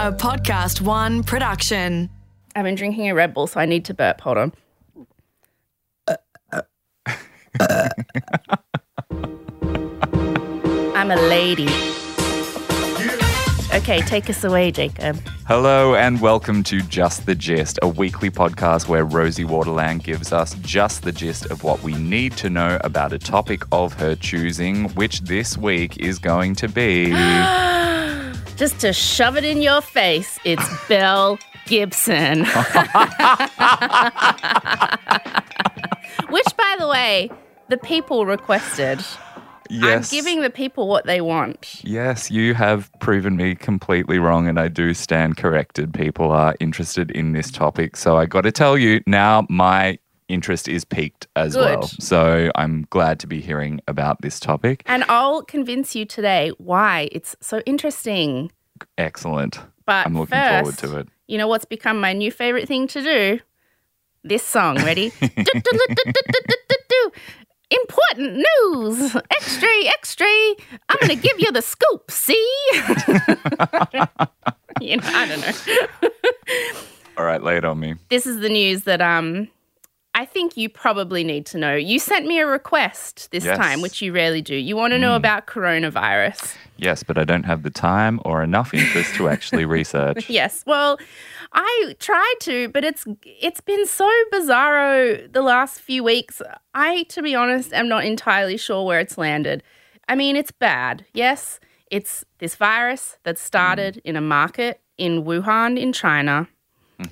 A Podcast One production. I've been drinking a Red Bull, so I need to burp. Hold on. I'm a lady. Okay, take us away, Jacob. Hello and welcome to Just the Gist, a weekly podcast where Rosie Waterland gives us just the gist of what we need to know about a topic of her choosing, which this week is going to be. Just to shove it in your face, it's Belle Gibson. Which, by the way, the people requested. yes. I'm giving the people what they want. Yes, you have proven me completely wrong, and I do stand corrected. People are interested in this topic. So I got to tell you, now my interest is peaked as Good. well. So I'm glad to be hearing about this topic. And I'll convince you today why it's so interesting. Excellent. But I'm looking first, forward to it. You know what's become my new favorite thing to do? This song. Ready? Important news. Extra, extra. I'm going to give you the scoop, see? you know, I don't know. All right, lay it on me. This is the news that um I think you probably need to know. You sent me a request this Yes. time, which you rarely do. You want to know mm. about coronavirus. Yes, but I don't have the time or enough interest to actually research. Yes. Well, I tried to, but it's it's been so bizarro the last few weeks. I, to be honest, am not entirely sure where it's landed. I mean, it's bad. Yes, it's this virus that started mm. in a market in Wuhan in China.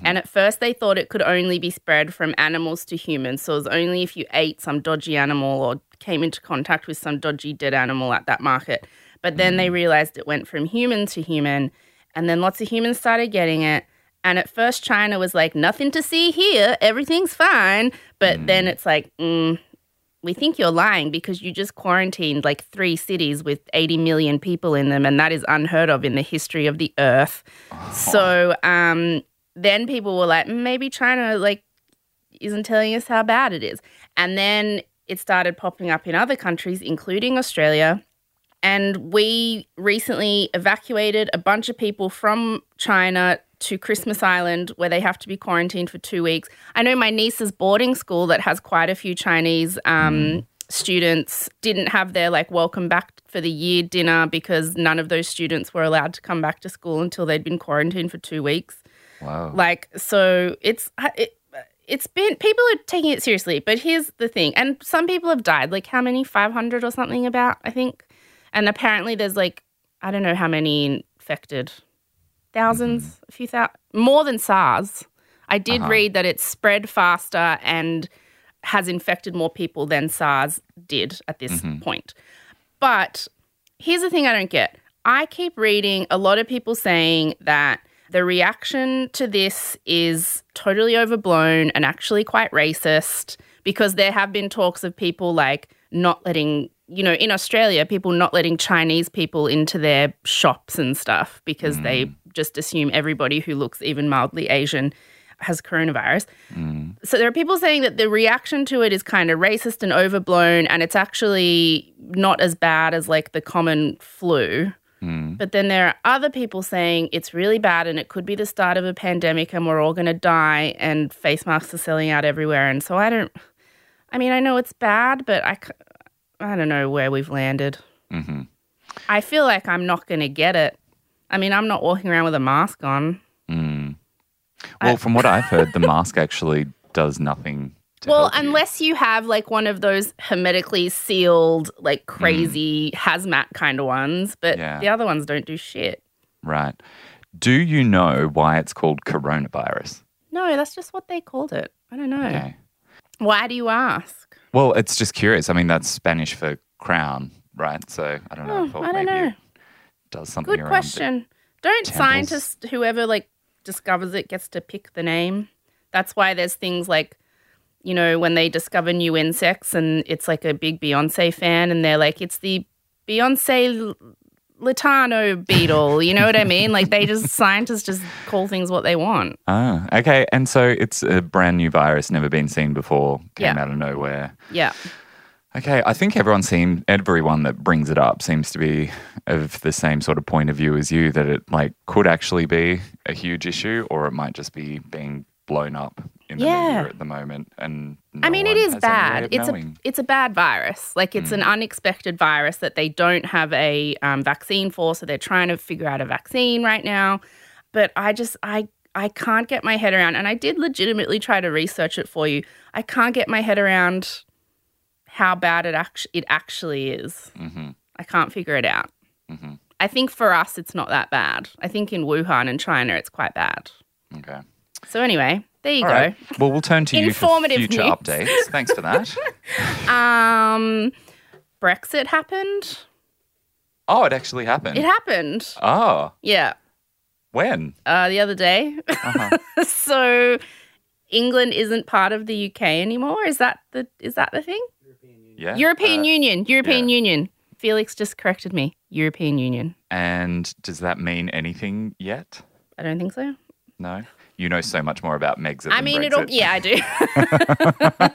And at first, they thought it could only be spread from animals to humans. So it was only if you ate some dodgy animal or came into contact with some dodgy dead animal at that market. But then they realized it went from human to human. And then lots of humans started getting it. And at first, China was like, nothing to see here. Everything's fine. But then it's like, mm, we think you're lying because you just quarantined like three cities with 80 million people in them. And that is unheard of in the history of the earth. So um, then people were like, "Mm, maybe China like isn't telling us how bad it is. And then it started popping up in other countries, including Australia. And we recently evacuated a bunch of people from China to Christmas Island, where they have to be quarantined for two weeks. I know my niece's boarding school that has quite a few Chinese um, students didn't have their like welcome back for the year dinner because none of those students were allowed to come back to school until they'd been quarantined for two weeks. Wow. Like, so it's uh, it, it's been people are taking it seriously. But here's the thing, and some people have died. Like how many? Five hundred or something? About I think, and apparently there's like I don't know how many infected. 1000s mm-hmm. a few thousand, more than SARS. I did uh-huh. read that it's spread faster and has infected more people than SARS did at this mm-hmm. point. But here's the thing I don't get. I keep reading a lot of people saying that the reaction to this is totally overblown and actually quite racist because there have been talks of people like not letting, you know, in Australia, people not letting Chinese people into their shops and stuff because they mm. just assume everybody who looks even mildly Asian has coronavirus. Mm. So there are people saying that the reaction to it is kind of racist and overblown, and it's actually not as bad as like the common flu. But then there are other people saying it's really bad and it could be the start of a pandemic and we're all going to die and face masks are selling out everywhere. And so I don't, I mean, I know it's bad, but I, I don't know where we've landed. hmm I feel like I'm not going to get it. I mean, I'm not walking around with a mask on. Mm. Well, from what I've heard, the mask actually does nothing. Well, help you. unless you have like one of those hermetically sealed, like mm. crazy hazmat kind of ones, but Yeah. the other ones don't do shit. Right. Do you know why it's called coronavirus? No, that's just what they called it. I don't know. Okay. Why do you ask? Well, it's just curious. I mean, that's Spanish for crown, right? So I don't know. Oh, I I don't know. it does something Good question. Don't temples. scientists, whoever like discovers it, gets to pick the name? That's why there's things like, you know, when they discover new insects and it's like a big Beyonce fan and they're like, it's the Beyonce L- Latano beetle. You know what I mean? Like they just, scientists just call things what they want. Ah, okay. And so it's a brand new virus, never been seen before, came Yeah. out of nowhere. Yeah. Okay, I think everyone seems everyone that brings it up seems to be of the same sort of point of view as you that it like could actually be a huge issue or it might just be being blown up in the Yeah. media at the moment and no I mean, it is has any way bad. It's a it's a bad virus. Like it's an unexpected virus that they don't have a um, vaccine for, so they're trying to figure out a vaccine right now. But I just I I can't get my head around, and I did legitimately try to research it for you. I can't get my head around how bad it actually it actually is. Mhm. I can't figure it out. Mhm. I think for us, it's not that bad. I think in Wuhan and China, it's quite bad. Okay. So anyway, there you All go. right. Well, we'll turn to you for Informative future news. updates. Thanks for that. Um, Brexit happened. Oh, it actually happened. It happened. oh, Yeah. when? Uh, the other day. Uh-huh. so England isn't part of the UK anymore. Is that the is that the thing? European Yeah. European Uh, Union. European yeah. Union. Felix just corrected me. European Union. And does that mean anything yet? I don't think so. No. You know so much more about Megxit. I mean, it'll. Yeah, I do.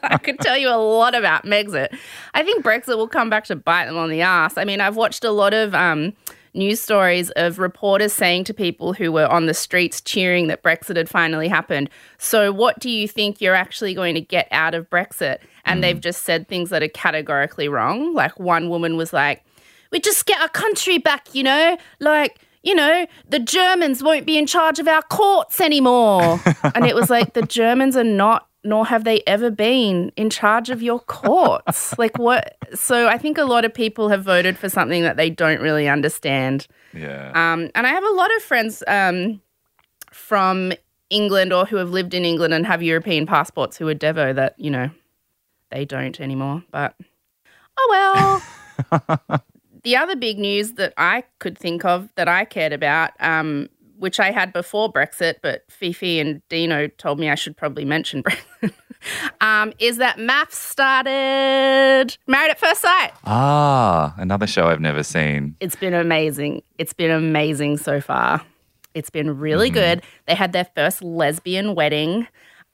I could tell you a lot about Megxit. I think Brexit will come back to bite them on the ass. I mean, I've watched a lot of um, news stories of reporters saying to people who were on the streets cheering that Brexit had finally happened. So, what do you think you're actually going to get out of Brexit? And they've just said things that are categorically wrong. Like one woman was like, "We just get our country back," you know, like you know, the Germans won't be in charge of our courts anymore. and it was like, the Germans are not, nor have they ever been in charge of your courts. like, what? So I think a lot of people have voted for something that they don't really understand. Yeah. Um, and I have a lot of friends um, from England or who have lived in England and have European passports who are Devo that, you know, they don't anymore. But oh well. the other big news that I could think of that I cared about, um, which I had before Brexit, but Fifi and Dino told me I should probably mention Brexit, um, is that MAFS started Married at First Sight. ah, another show I've never seen. It's been amazing. It's been amazing so far. It's been really good. They had their first lesbian wedding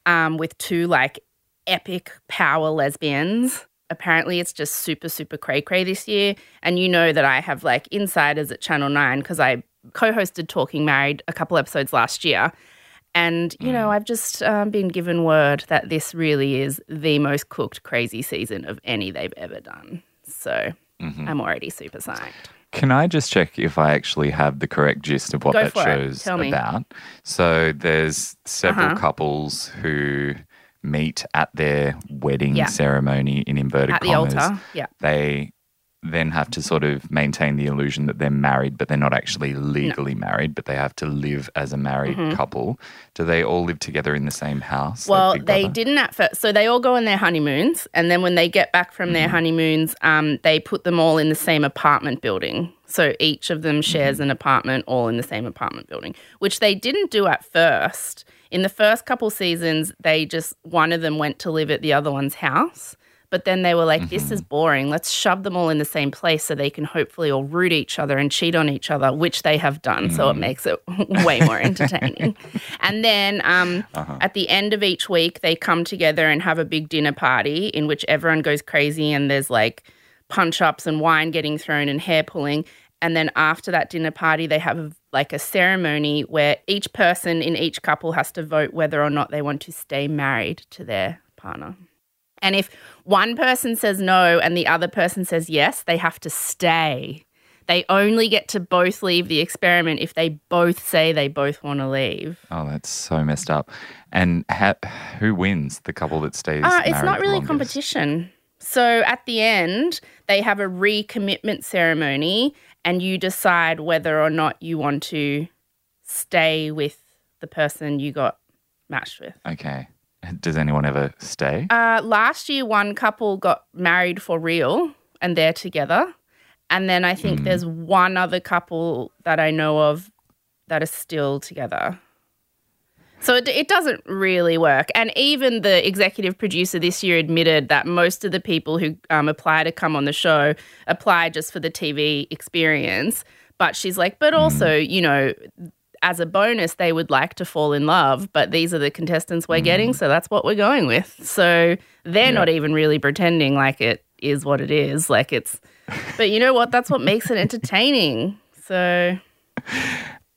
um, with two like epic power lesbians. Apparently, it's just super, super cray cray this year. And you know that I have like insiders at Channel 9 because I co hosted Talking Married a couple episodes last year. And, you know, I've just um, been given word that this really is the most cooked, crazy season of any they've ever done. So I'm already super psyched. Can I just check if I actually have the correct gist of what Go that show's about? So there's several Uh-huh. couples who meet at their wedding Yeah. ceremony in inverted At the commas. altar. Yeah. They then have to sort of maintain the illusion that they're married, but they're not actually legally married, but they have to live as a married couple. Do they all live together in the same house? Mm-hmm. Well, Big they Brother? didn't at first. So they all go on their honeymoons, and then when they get back from Mm-hmm. their honeymoons, um, they put them all in the same apartment building. So each of them shares Mm-hmm. an apartment, all in the same apartment building, which they didn't do at first. In the first couple seasons, they just one of them went to live at the other one's house. But then they were like, this Mm-hmm. is boring. Let's shove them all in the same place so they can hopefully all root each other and cheat on each other, which they have done. So Mm. it makes it way more entertaining. and then um, Uh-huh. at the end of each week, they come together and have a big dinner party in which everyone goes crazy and there's like punch ups and wine getting thrown and hair pulling. And then after that dinner party, they have like a ceremony where each person in each couple has to vote whether or not they want to stay married to their partner. And if one person says no and the other person says yes, they have to stay. They only get to both leave the experiment if they both say they both want to leave. Oh, that's so messed up. And ha- who wins? The couple that stays? Uh, it's not really competition. So at the end, they have a recommitment ceremony, and you decide whether or not you want to stay with the person you got matched with. Okay. Does anyone ever stay? Uh, last year, one couple got married for real, and they're together. And then I think there's one other couple that I know of that are still together. So it, it doesn't really work. And even the executive producer this year admitted that most of the people who um, apply to come on the show apply just for the TV experience. But she's like, but also, you know, as a bonus, they would like to fall in love, but these are the contestants we're getting, so that's what we're going with. So they're Yeah. not even really pretending like it is what it is. Like it's, but you know what? That's what makes it entertaining. So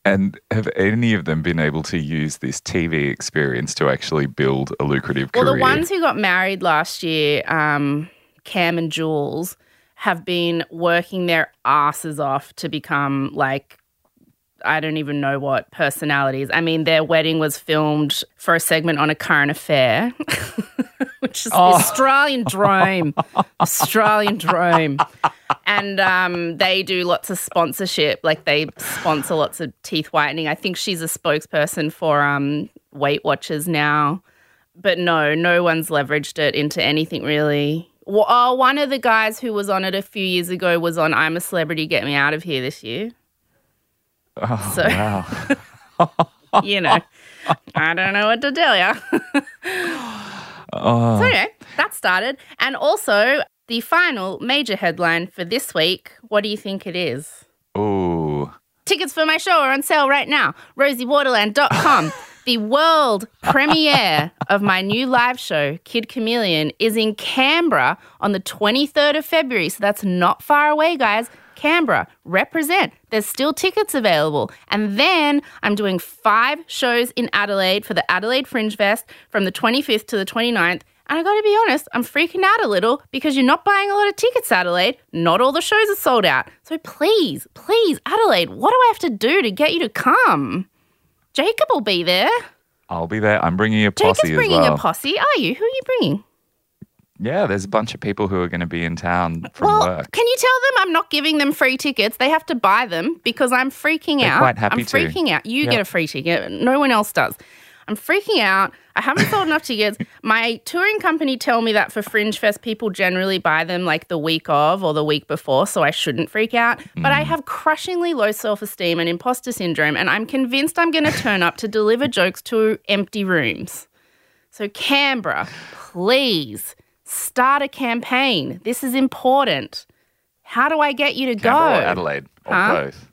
And have any of them been able to use this TV experience to actually build a lucrative Well, career? the ones who got married last year, um, Cam and Jules, have been working their asses off to become like, I don't even know what personalities. I mean, their wedding was filmed for a segment on a current affair, which is the Australian dream. Australian dream. And um, they do lots of sponsorship. Like they sponsor lots of teeth whitening. I think she's a spokesperson for um, Weight Watchers now but no, no one's leveraged it into anything really. Well, oh, one of the guys who was on it a few years ago was on I'm a Celebrity, Get Me Out of Here this year. Oh, So, wow. you know, I don't know what to tell you. Oh, So, anyway, that started. And also, the final major headline for this week what do you think it is? ooh. Tickets for my show are on sale right now. RosieWaterland.com. the world premiere of my new live show, Kid Chameleon, is in Canberra on the 23rd of February. So that's not far away, guys. Canberra, represent. There's still tickets available. And then I'm doing five shows in Adelaide for the Adelaide Fringe Fest from the 25th to the 29th. And I gotta be honest, I'm freaking out a little because you're not buying a lot of tickets, Adelaide. Not all the shows are sold out. So please, please, Adelaide, what do I have to do to get you to come? Jacob will be there. I'll be there. I'm bringing a Jacob's posse as bringing well. a posse, are you? Who are you bringing? yeah, there's a bunch of people who are going to be in town from well, work. can you tell them I'm not giving them free tickets? They have to buy them because I'm freaking They're out. quite happy I'm to. freaking out. You Yeah. get a free ticket. No one else does. I'm freaking out. I haven't sold enough tickets. My touring company tell me that for Fringe Fest, people generally buy them like the week of or the week before, so I shouldn't freak out. But Mm. I have crushingly low self esteem and imposter syndrome, and I'm convinced I'm going to turn up to deliver jokes to empty rooms. So, Canberra, please start a campaign. This is important. How do I get you to Canberra go? or Adelaide or Huh? both?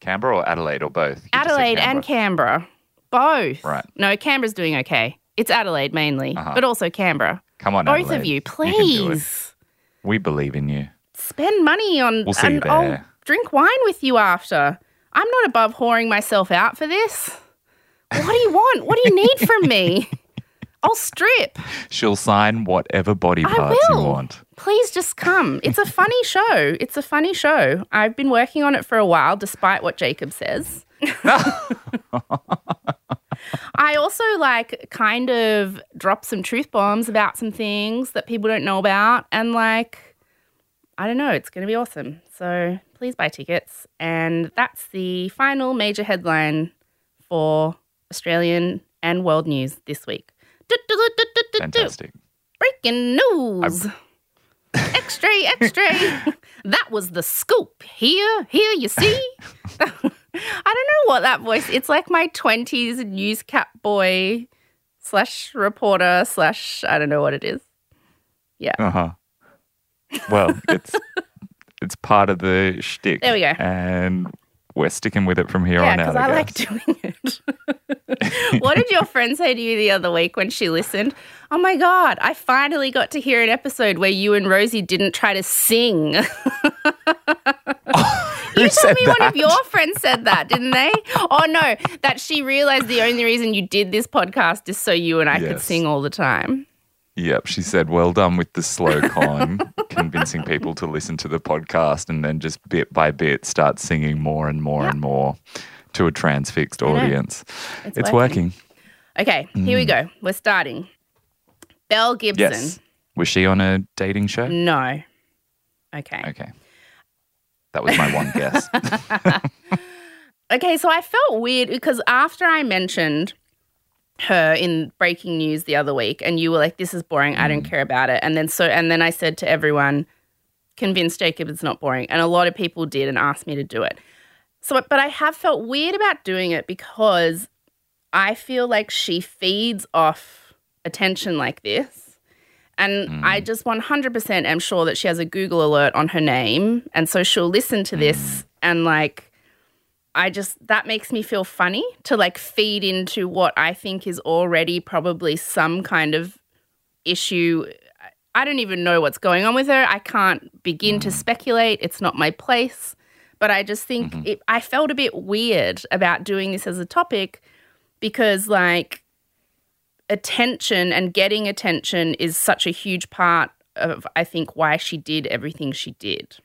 Canberra or Adelaide or both? You Adelaide and Canberra. Both. Right. No, Canberra's doing okay. It's Adelaide mainly, Uh-huh. but also Canberra. Come on, Both Adelaide. of you, can do it. please. We believe in you. Spend money on We'll see you and I'll drink wine with you after. I'm not above whoring myself out for this. What do you want? What do you need from me? I'll strip. She'll sign whatever body parts you want. Please just come. It's a funny show. It's a funny show. I've been working on it for a while, despite what Jacob says. I also like kind of drop some truth bombs about some things that people don't know about. And like, I don't know, it's going to be awesome. So please buy tickets. And that's the final major headline for Australian and world news this week. Fantastic. Breaking news. extra, extra. that was the scoop. Here, here you see. I don't know what that voice. It's like my twenties newscap boy slash reporter slash I don't know what it is. Yeah. Uh huh. Well, it's it's part of the shtick. There we go. And we're sticking with it from here Yeah, on out. because I, I, like doing it. what did your friend say to you the other week when she listened? Oh my god, I finally got to hear an episode where you and Rosie didn't try to sing. Who You told me that? one of your friends said that, didn't they? Oh no, that she realized the only reason you did this podcast is so you and I could sing all the time. Yep, she said, "Well done with the slow con, convincing people to listen to the podcast, and then just bit by bit start singing more and more and more to a transfixed audience. It's It's, working. working. Okay, here we go. We're starting. Belle Gibson. Mm. Yes. Was she on a dating show? No. Okay. Okay, that was my one guess. Okay, so I felt weird because after I mentioned her in breaking news the other week and you were like this is boring. I don't mm. care about it. And then so and then i said to everyone convince jacob it's not boring. And a lot of people did and asked me to do it. So but i have felt weird about doing it because i feel like she feeds off attention like this and i mm. just 100% am sure that she has a google alert on her name and so she'll listen to this mm. and like I just that makes me feel funny to like feed into what I think is already probably some kind of issue. I don't even know what's going on with her. I can't begin to mm. speculate. It's not my place. But I just think mm-hmm. it, I felt a bit weird about doing this as a topic because, like, attention and getting attention is such a huge part of, I think, why she did everything she did.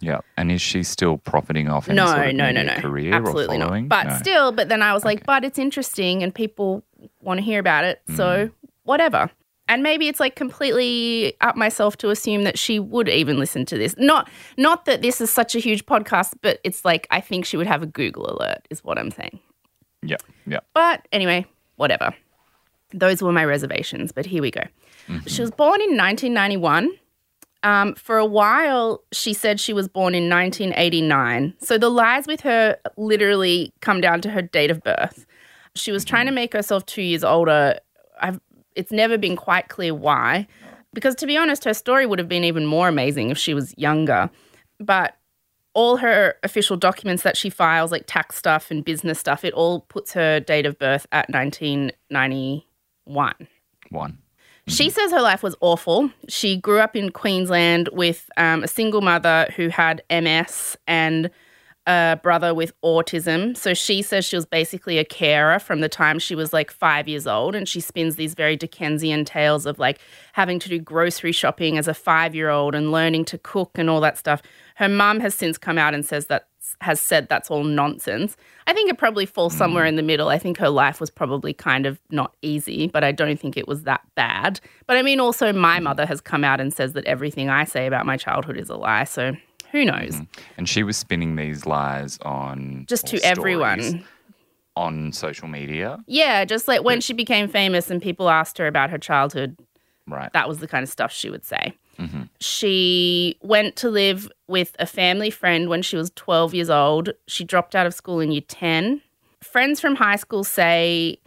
Yeah. And is she still profiting off any no, sort of no, no, no, career absolutely or not. But No. still, but then I was like, but it's interesting and people want to hear about it, so mm. whatever. And maybe it's like completely up myself to assume that she would even listen to this. Not, not that this is such a huge podcast, but it's like I think she would have a Google alert, is what I'm saying. Yeah. Yeah. But anyway, whatever. Those were my reservations, but here we go. She was born in 1991. Um, for a while, she said she was born in 1989. So the lies with her literally come down to her date of birth. She was trying to make herself two years older. I've, it's never been quite clear why. Because to be honest, her story would have been even more amazing if she was younger. But all her official documents that she files, like tax stuff and business stuff, it all puts her date of birth at 1991. One. One. She says her life was awful. She grew up in Queensland with um, a single mother who had MS and a brother with autism. So she says she was basically a carer from the time she was like five years old. And she spins these very Dickensian tales of like having to do grocery shopping as a five year old and learning to cook and all that stuff. Her mum has since come out and says that has said that's all nonsense. I think it probably falls hmm. somewhere in the middle. I think her life was probably kind of not easy, but I don't think it was that bad. But I mean, also, my hmm. mother has come out and says that everything I say about my childhood is a lie. So who knows? Hmm. And she was spinning these lies on Just to everyone. on social media. Yeah, just like when she became famous and people asked her about her childhood, Right. that was the kind of stuff she would say. She went to live with a family friend when she was 12 years old. She dropped out of school in year 10. Friends from high school say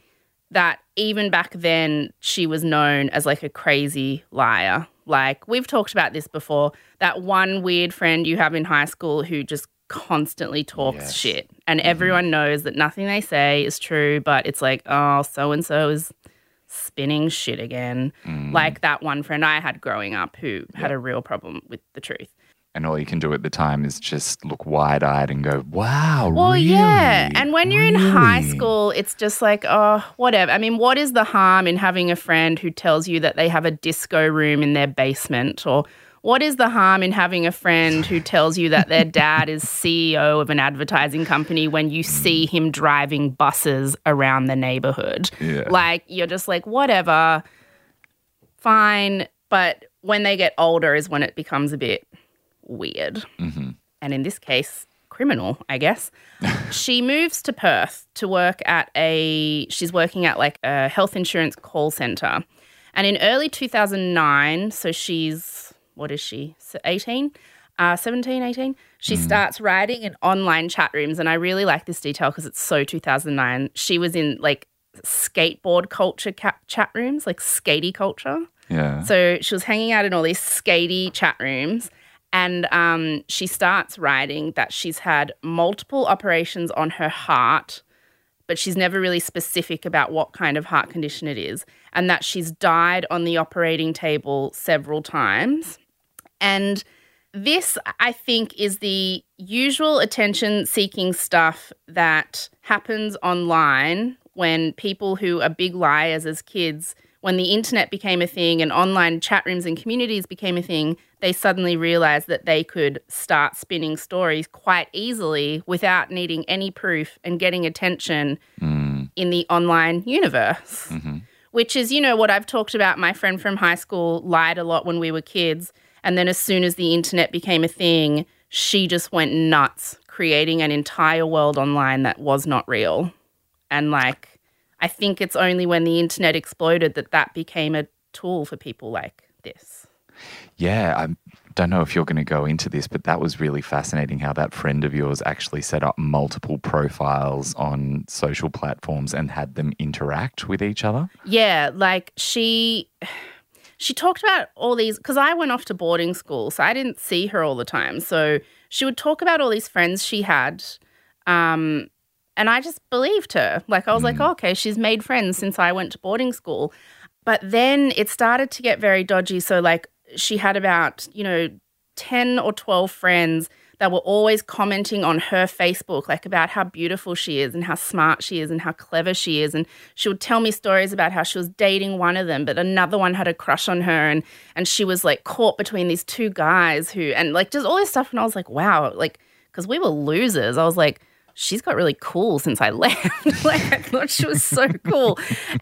that even back then, she was known as like a crazy liar. Like, we've talked about this before that one weird friend you have in high school who just constantly talks Yes. shit. And mm-hmm. everyone knows that nothing they say is true, but it's like, oh, so and so is spinning shit again. Mm. Like that one friend I had growing up who had a real problem with the truth. And all you can do at the time is just look wide eyed and go, wow. Well, really? yeah. And when you're in high school, it's just like, oh, whatever. I mean, what is the harm in having a friend who tells you that they have a disco room in their basement? Or what is the harm in having a friend who tells you that their dad is CEO of an advertising company when you see him driving buses around the neighborhood? Yeah. Like, you're just like, whatever, fine. But when they get older is when it becomes a bit weird. Mm-hmm. And in this case, criminal, I guess. she moves to Perth to work at a, she's working at like a health insurance call center. And in early 2009, so she's, what is she, 18? Uh, 17, 18, she starts writing in online chat rooms. And I really like this detail because it's so 2009. She was in like skateboard culture ca- chat rooms, like skatey culture. Yeah. So she was hanging out in all these skatey chat rooms. And um, she starts writing that she's had multiple operations on her heart, but she's never really specific about what kind of heart condition it is, and that she's died on the operating table several times. And this, I think, is the usual attention seeking stuff that happens online when people who are big liars as kids, when the internet became a thing and online chat rooms and communities became a thing, they suddenly realized that they could start spinning stories quite easily without needing any proof and getting attention mm. in the online universe mm-hmm. which is, you know, what I've talked about. My friend from high school lied a lot when we were kids. And then as soon as the internet became a thing, she just went nuts, creating an entire world online that was not real. And like, I think it's only when the internet exploded that that became a tool for people like this. Yeah, I don't know if you're going to go into this, but that was really fascinating how that friend of yours actually set up multiple profiles on social platforms and had them interact with each other. Yeah, like she she talked about all these because I went off to boarding school, so I didn't see her all the time. So she would talk about all these friends she had Um, and I just believed her. Like, I was like, oh, okay, she's made friends since I went to boarding school. But then it started to get very dodgy. So, like, she had about, you know, 10 or 12 friends that were always commenting on her Facebook, like about how beautiful she is and how smart she is and how clever she is. And she would tell me stories about how she was dating one of them, but another one had a crush on her. And, and she was like caught between these two guys who, and like just all this stuff. And I was like, wow, like, because we were losers. I was like, she's got really cool since I left. like, I thought she was so cool.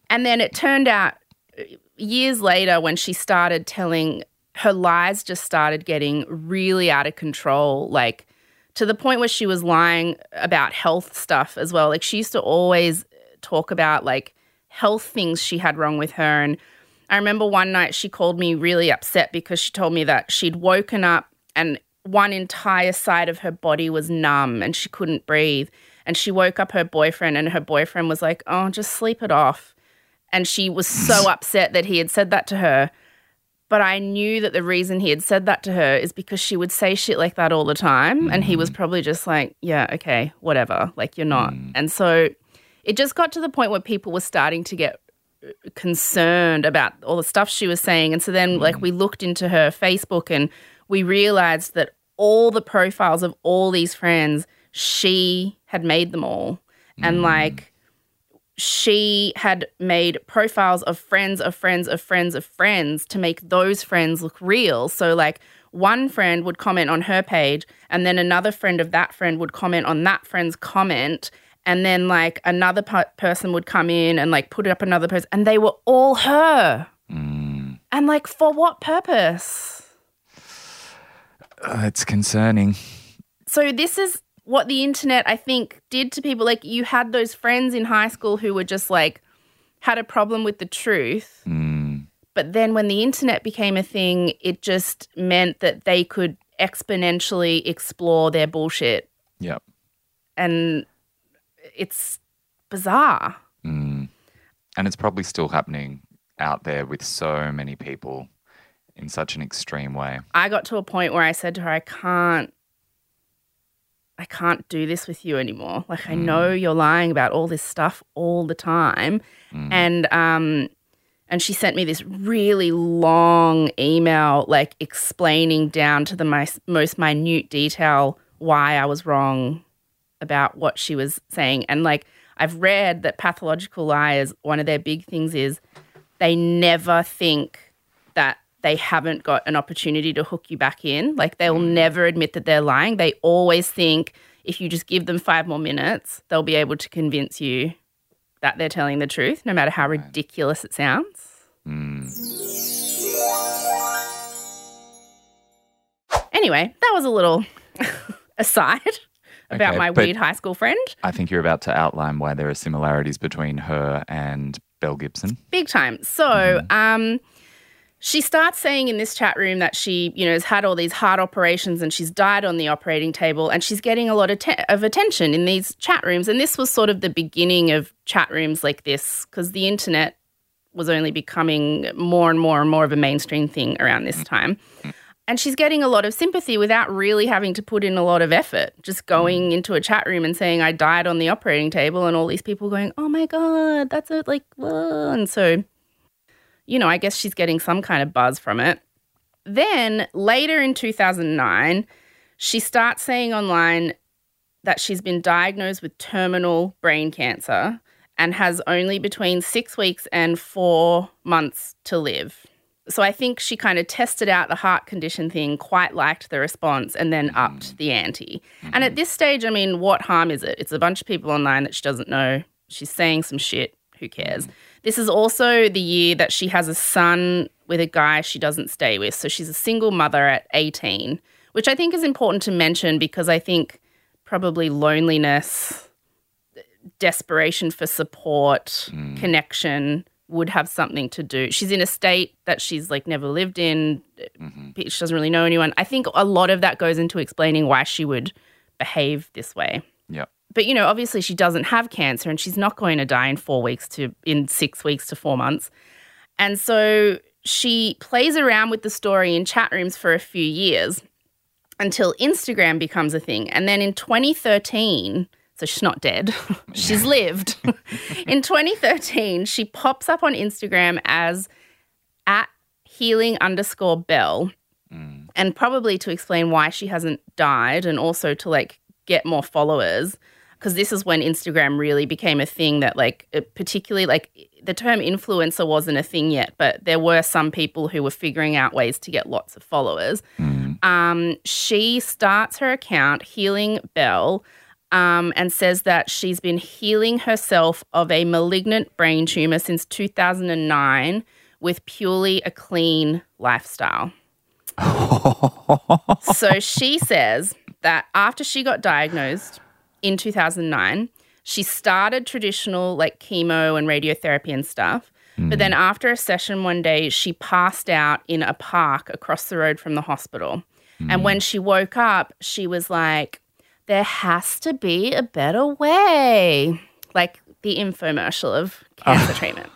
And then it turned out uh, years later when she started telling her lies just started getting really out of control like to the point where she was lying about health stuff as well. Like she used to always talk about like health things she had wrong with her. And i remember one night she called me really upset because she told me that she'd woken up and one entire side of her body was numb and she couldn't breathe. And she woke up her boyfriend and her boyfriend was like oh just sleep it off. And she was so upset that he had said that to her but I knew that the reason he had said that to her is because she would say shit like that all the time. Mm. And he was probably just like, yeah, okay, whatever. Like, you're not. Mm. And so it just got to the point where people were starting to get uh, concerned about all the stuff she was saying. And so then, mm. like, we looked into her Facebook and we realized that all the profiles of all these friends, she had made them all. And, mm. like, she had made profiles of friends of friends of friends of friends to make those friends look real. So, like, one friend would comment on her page, and then another friend of that friend would comment on that friend's comment. And then, like, another person would come in and, like, put up another post, and they were all her. Mm. And, like, for what purpose? Uh, it's concerning. So, this is what the internet, I think, did to people. Like, you had those friends in high school who were just like, had a problem with the truth. Mm. But then when the internet became a thing, it just meant that they could exponentially explore their bullshit. Yep. And it's bizarre. Mm. And it's probably still happening out there with so many people in such an extreme way. I got to a point where I said to her, I can't I can't do this with you anymore. Like, I know mm. you're lying about all this stuff all the time. Mm. And, um, and she sent me this really long email, like explaining down to the most, most minute detail why I was wrong about what she was saying. And like, I've read that pathological liars, one of their big things is they never think that they haven't got an opportunity to hook you back in. Like they'll mm. never admit that they're lying. They always think if you just give them five more minutes, they'll be able to convince you that they're telling the truth, no matter how ridiculous it sounds. Mm. Anyway, that was a little aside about okay, my weird high school friend. I think you're about to outline why there are similarities between her and Belle Gibson. Big time. So, mm. um, she starts saying in this chat room that she, you know, has had all these heart operations and she's died on the operating table and she's getting a lot of, te- of attention in these chat rooms. And this was sort of the beginning of chat rooms like this because the internet was only becoming more and more and more of a mainstream thing around this mm. time. Mm. And she's getting a lot of sympathy without really having to put in a lot of effort, just going mm. into a chat room and saying, I died on the operating table, and all these people going, Oh my God, that's a like, whoa. and so you know, I guess she's getting some kind of buzz from it. Then later in 2009, she starts saying online that she's been diagnosed with terminal brain cancer and has only between six weeks and four months to live. So I think she kind of tested out the heart condition thing, quite liked the response, and then upped mm. the ante. Mm-hmm. And at this stage, I mean, what harm is it? It's a bunch of people online that she doesn't know. She's saying some shit. Who cares? Mm. This is also the year that she has a son with a guy she doesn't stay with. So she's a single mother at 18, which I think is important to mention because I think probably loneliness, desperation for support, mm. connection would have something to do. She's in a state that she's like never lived in. Mm-hmm. She doesn't really know anyone. I think a lot of that goes into explaining why she would behave this way. Yeah. But you know, obviously she doesn't have cancer and she's not going to die in 4 weeks to in 6 weeks to 4 months. And so she plays around with the story in chat rooms for a few years until Instagram becomes a thing. And then in 2013, So she's not dead. she's lived. in 2013, she pops up on Instagram as at healing underscore belle. Mm. And probably to explain why she hasn't died and also to like get more followers. Because this is when Instagram really became a thing that, like, particularly, like, the term influencer wasn't a thing yet, but there were some people who were figuring out ways to get lots of followers. Um, she starts her account, Healing Belle, um, and says that she's been healing herself of a malignant brain tumor since 2009 with purely a clean lifestyle. so she says that after she got diagnosed in 2009, she started traditional like chemo and radiotherapy and stuff. But hmm. then after a session one day, she passed out in a park across the road from the hospital. And hmm. when she woke up, she was like, there has to be a better way. Like the infomercial of cancer treatment.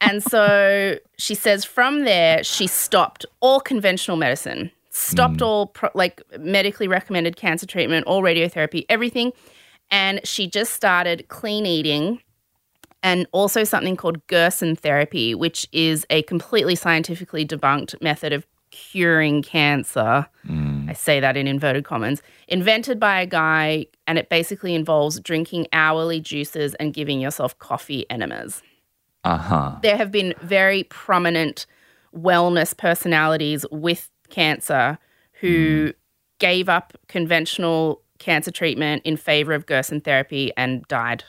and so she says from there, she stopped all conventional medicine, stopped all pro- like medically recommended cancer treatment, all radiotherapy, everything. And she just started clean eating and also something called Gerson therapy, which is a completely scientifically debunked method of curing cancer. I say that in inverted commas, invented by a guy, and it basically involves drinking hourly juices and giving yourself coffee enemas. Uh huh. There have been very prominent wellness personalities with cancer who hmm. gave up conventional cancer treatment in favor of Gerson therapy and died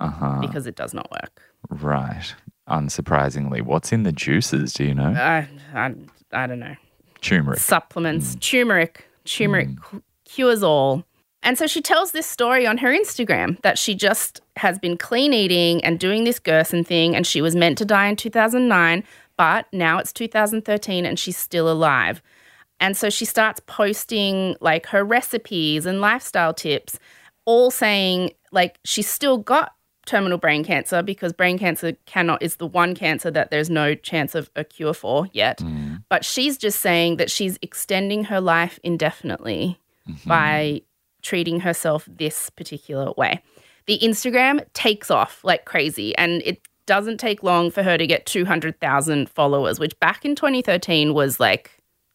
Uh huh. because it does not work. Right. Unsurprisingly, what's in the juices? Do you know? I, I, I don't know. Turmeric. supplements, hmm. turmeric, turmeric hmm. cu- cures all. And so she tells this story on her Instagram that she just has been clean eating and doing this Gerson thing, and she was meant to die in 2009, but now it's 2013 and she's still alive. And so she starts posting like her recipes and lifestyle tips, all saying like she's still got terminal brain cancer because brain cancer cannot is the one cancer that there's no chance of a cure for yet. Mm. But she's just saying that she's extending her life indefinitely mm-hmm. by treating herself this particular way. The Instagram takes off like crazy and it doesn't take long for her to get 200,000 followers, which back in 2013 was like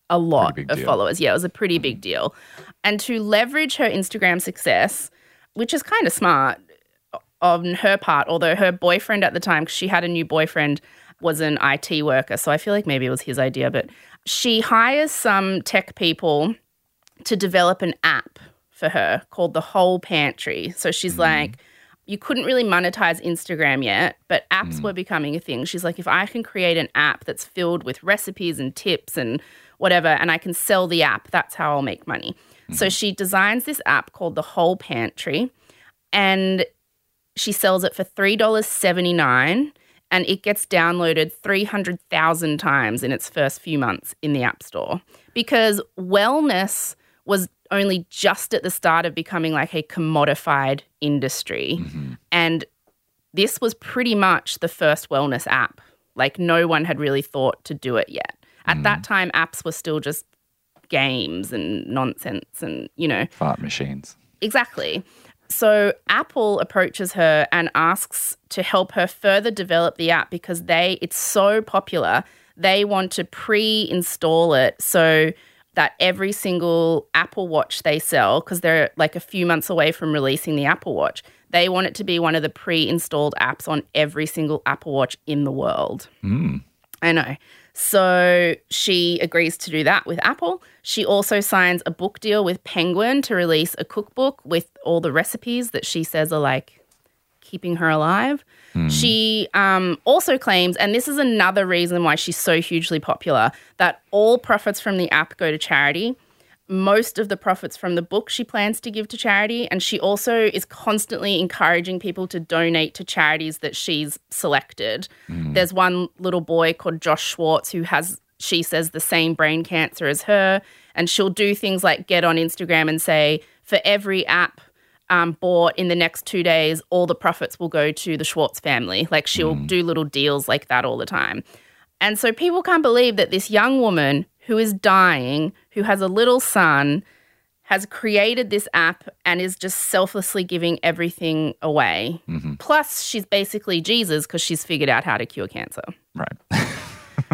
a lot of deal. followers. Yeah, it was a pretty big mm. deal. And to leverage her Instagram success, which is kind of smart on her part, although her boyfriend at the time, 'cause she had a new boyfriend, was an IT worker. So I feel like maybe it was his idea, but she hires some tech people to develop an app for her called the Whole Pantry. So she's mm. like, you couldn't really monetize Instagram yet, but apps mm. were becoming a thing. She's like, if I can create an app that's filled with recipes and tips and whatever, and I can sell the app, that's how I'll make money. So mm-hmm. she designs this app called the Whole Pantry, and she sells it for $3.79 and it gets downloaded 300,000 times in its first few months in the App Store because wellness was only just at the start of becoming like a commodified industry. Mm-hmm. And this was pretty much the first wellness app. Like, no one had really thought to do it yet. At that mm. time, apps were still just games and nonsense and, you know, Fart machines. Exactly. So Apple approaches her and asks to help her further develop the app because they it's so popular. They want to pre-install it so that every single Apple Watch they sell because they're like a few months away from releasing the Apple Watch. They want it to be one of the pre-installed apps on every single Apple Watch in the world. Hmm. I know. So she agrees to do that with Apple. She also signs a book deal with Penguin to release a cookbook with all the recipes that she says are like keeping her alive. She um, also claims, and this is another reason why she's so hugely popular, that all profits from the app go to charity. Most of the profits from the book she plans to give to charity. And she also is constantly encouraging people to donate to charities that she's selected. There's one little boy called Josh Schwartz who has, she says, the same brain cancer as her. And she'll do things like get on Instagram and say, for every app um, bought in the next two days, all the profits will go to the Schwartz family. Like she'll do little deals like that all the time. And so people can't believe that this young woman who is dying, who has a little son, has created this app and is just selflessly giving everything away. Mm-hmm. Plus, she's basically Jesus because she's figured out how to cure cancer. Right.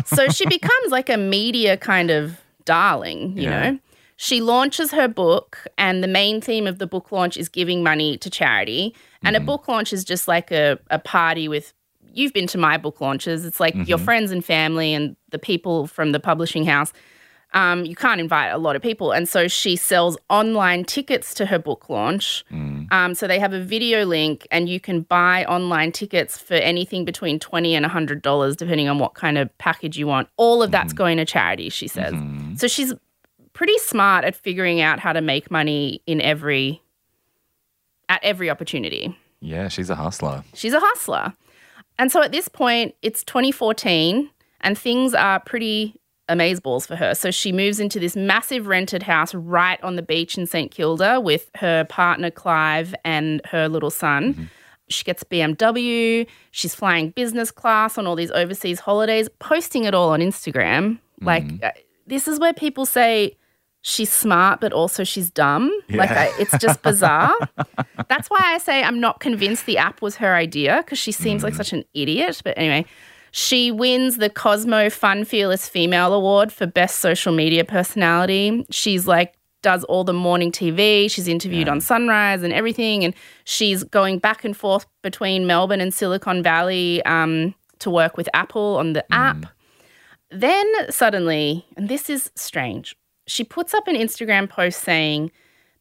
So she becomes like a media kind of darling, you Yeah. know? She launches her book, and the main theme of the book launch is giving money to charity. And a book launch is just like a, a party with, you've been to my book launches. It's like your friends and family and the people from the publishing house. Um, you can't invite a lot of people. And so she sells online tickets to her book launch. Um, so they have a video link, and you can buy online tickets for anything between 20 and $100, depending on what kind of package you want. All of that's going to charity, she says. So she's pretty smart at figuring out how to make money in every at every opportunity. Yeah, she's a hustler. She's a hustler. And so at this point, it's 2014 and things are pretty amazeballs for her. So she moves into this massive rented house right on the beach in St. Kilda with her partner Clive and her little son. She gets BMW. She's flying business class on all these overseas holidays, posting it all on Instagram. Like, uh, this is where people say she's smart, but also she's dumb. Like, I, it's just bizarre. That's why I say I'm not convinced the app was her idea because she seems like such an idiot. But anyway, she wins the Cosmo Fun Fearless Female Award for Best Social Media Personality. She's like, does all the morning TV. She's interviewed on Sunrise and everything. And she's going back and forth between Melbourne and Silicon Valley um, to work with Apple on the app. Then suddenly, and this is strange, she puts up an Instagram post saying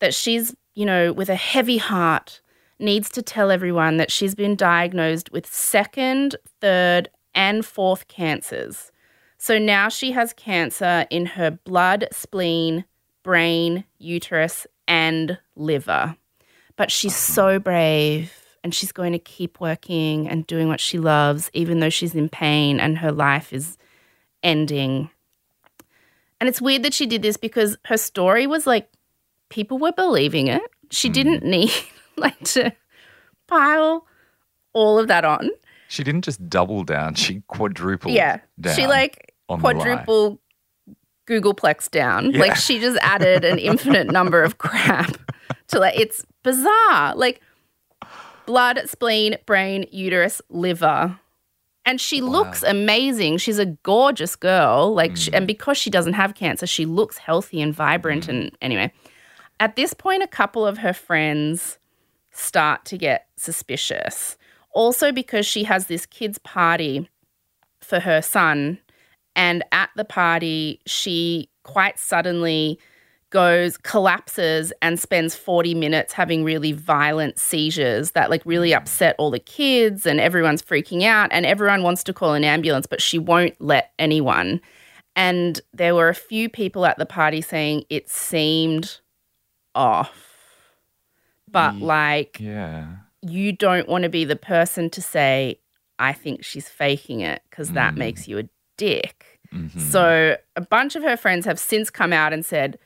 that she's, you know, with a heavy heart, needs to tell everyone that she's been diagnosed with second, third, and fourth cancers. So now she has cancer in her blood, spleen, brain, uterus, and liver. But she's so brave and she's going to keep working and doing what she loves, even though she's in pain and her life is ending. And it's weird that she did this because her story was like people were believing it. She hmm. didn't need like to pile all of that on. She didn't just double down, she quadrupled Yeah. down. She like quadruple Googleplex down. Yeah. Like she just added an infinite number of crap to like it's bizarre. Like blood, spleen, brain, uterus, liver. And she looks amazing. She's a gorgeous girl. Like she, Mm. and because she doesn't have cancer, she looks healthy and vibrant and anyway. At this point a couple of her friends start to get suspicious. Also because she has this kids party for her son and at the party she quite suddenly goes collapses and spends 40 minutes having really violent seizures that like really upset all the kids and everyone's freaking out and everyone wants to call an ambulance but she won't let anyone and there were a few people at the party saying it seemed off but like Yeah. you don't want to be the person to say, I think she's faking it because that makes you a dick. Mhm. So a bunch of her friends have since come out and said,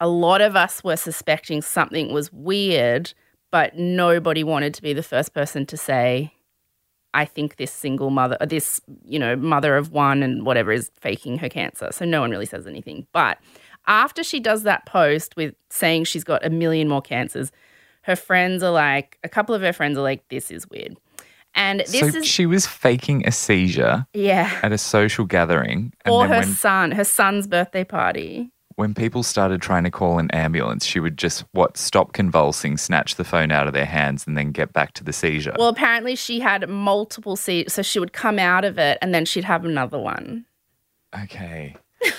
a lot of us were suspecting something was weird, but nobody wanted to be the first person to say, I think this single mother, this, you know, mother of one and whatever is faking her cancer. So no one really says anything. But after she does that post with saying she's got a million more cancers, her friends are like, a couple of her friends are like, this is weird. And this so is, she was faking a seizure yeah, at a social gathering. And or her when, son, her son's birthday party. When people started trying to call an ambulance, she would just, what, stop convulsing, snatch the phone out of their hands, and then get back to the seizure. Well, apparently she had multiple seizures, so she would come out of it and then she'd have another one. okay.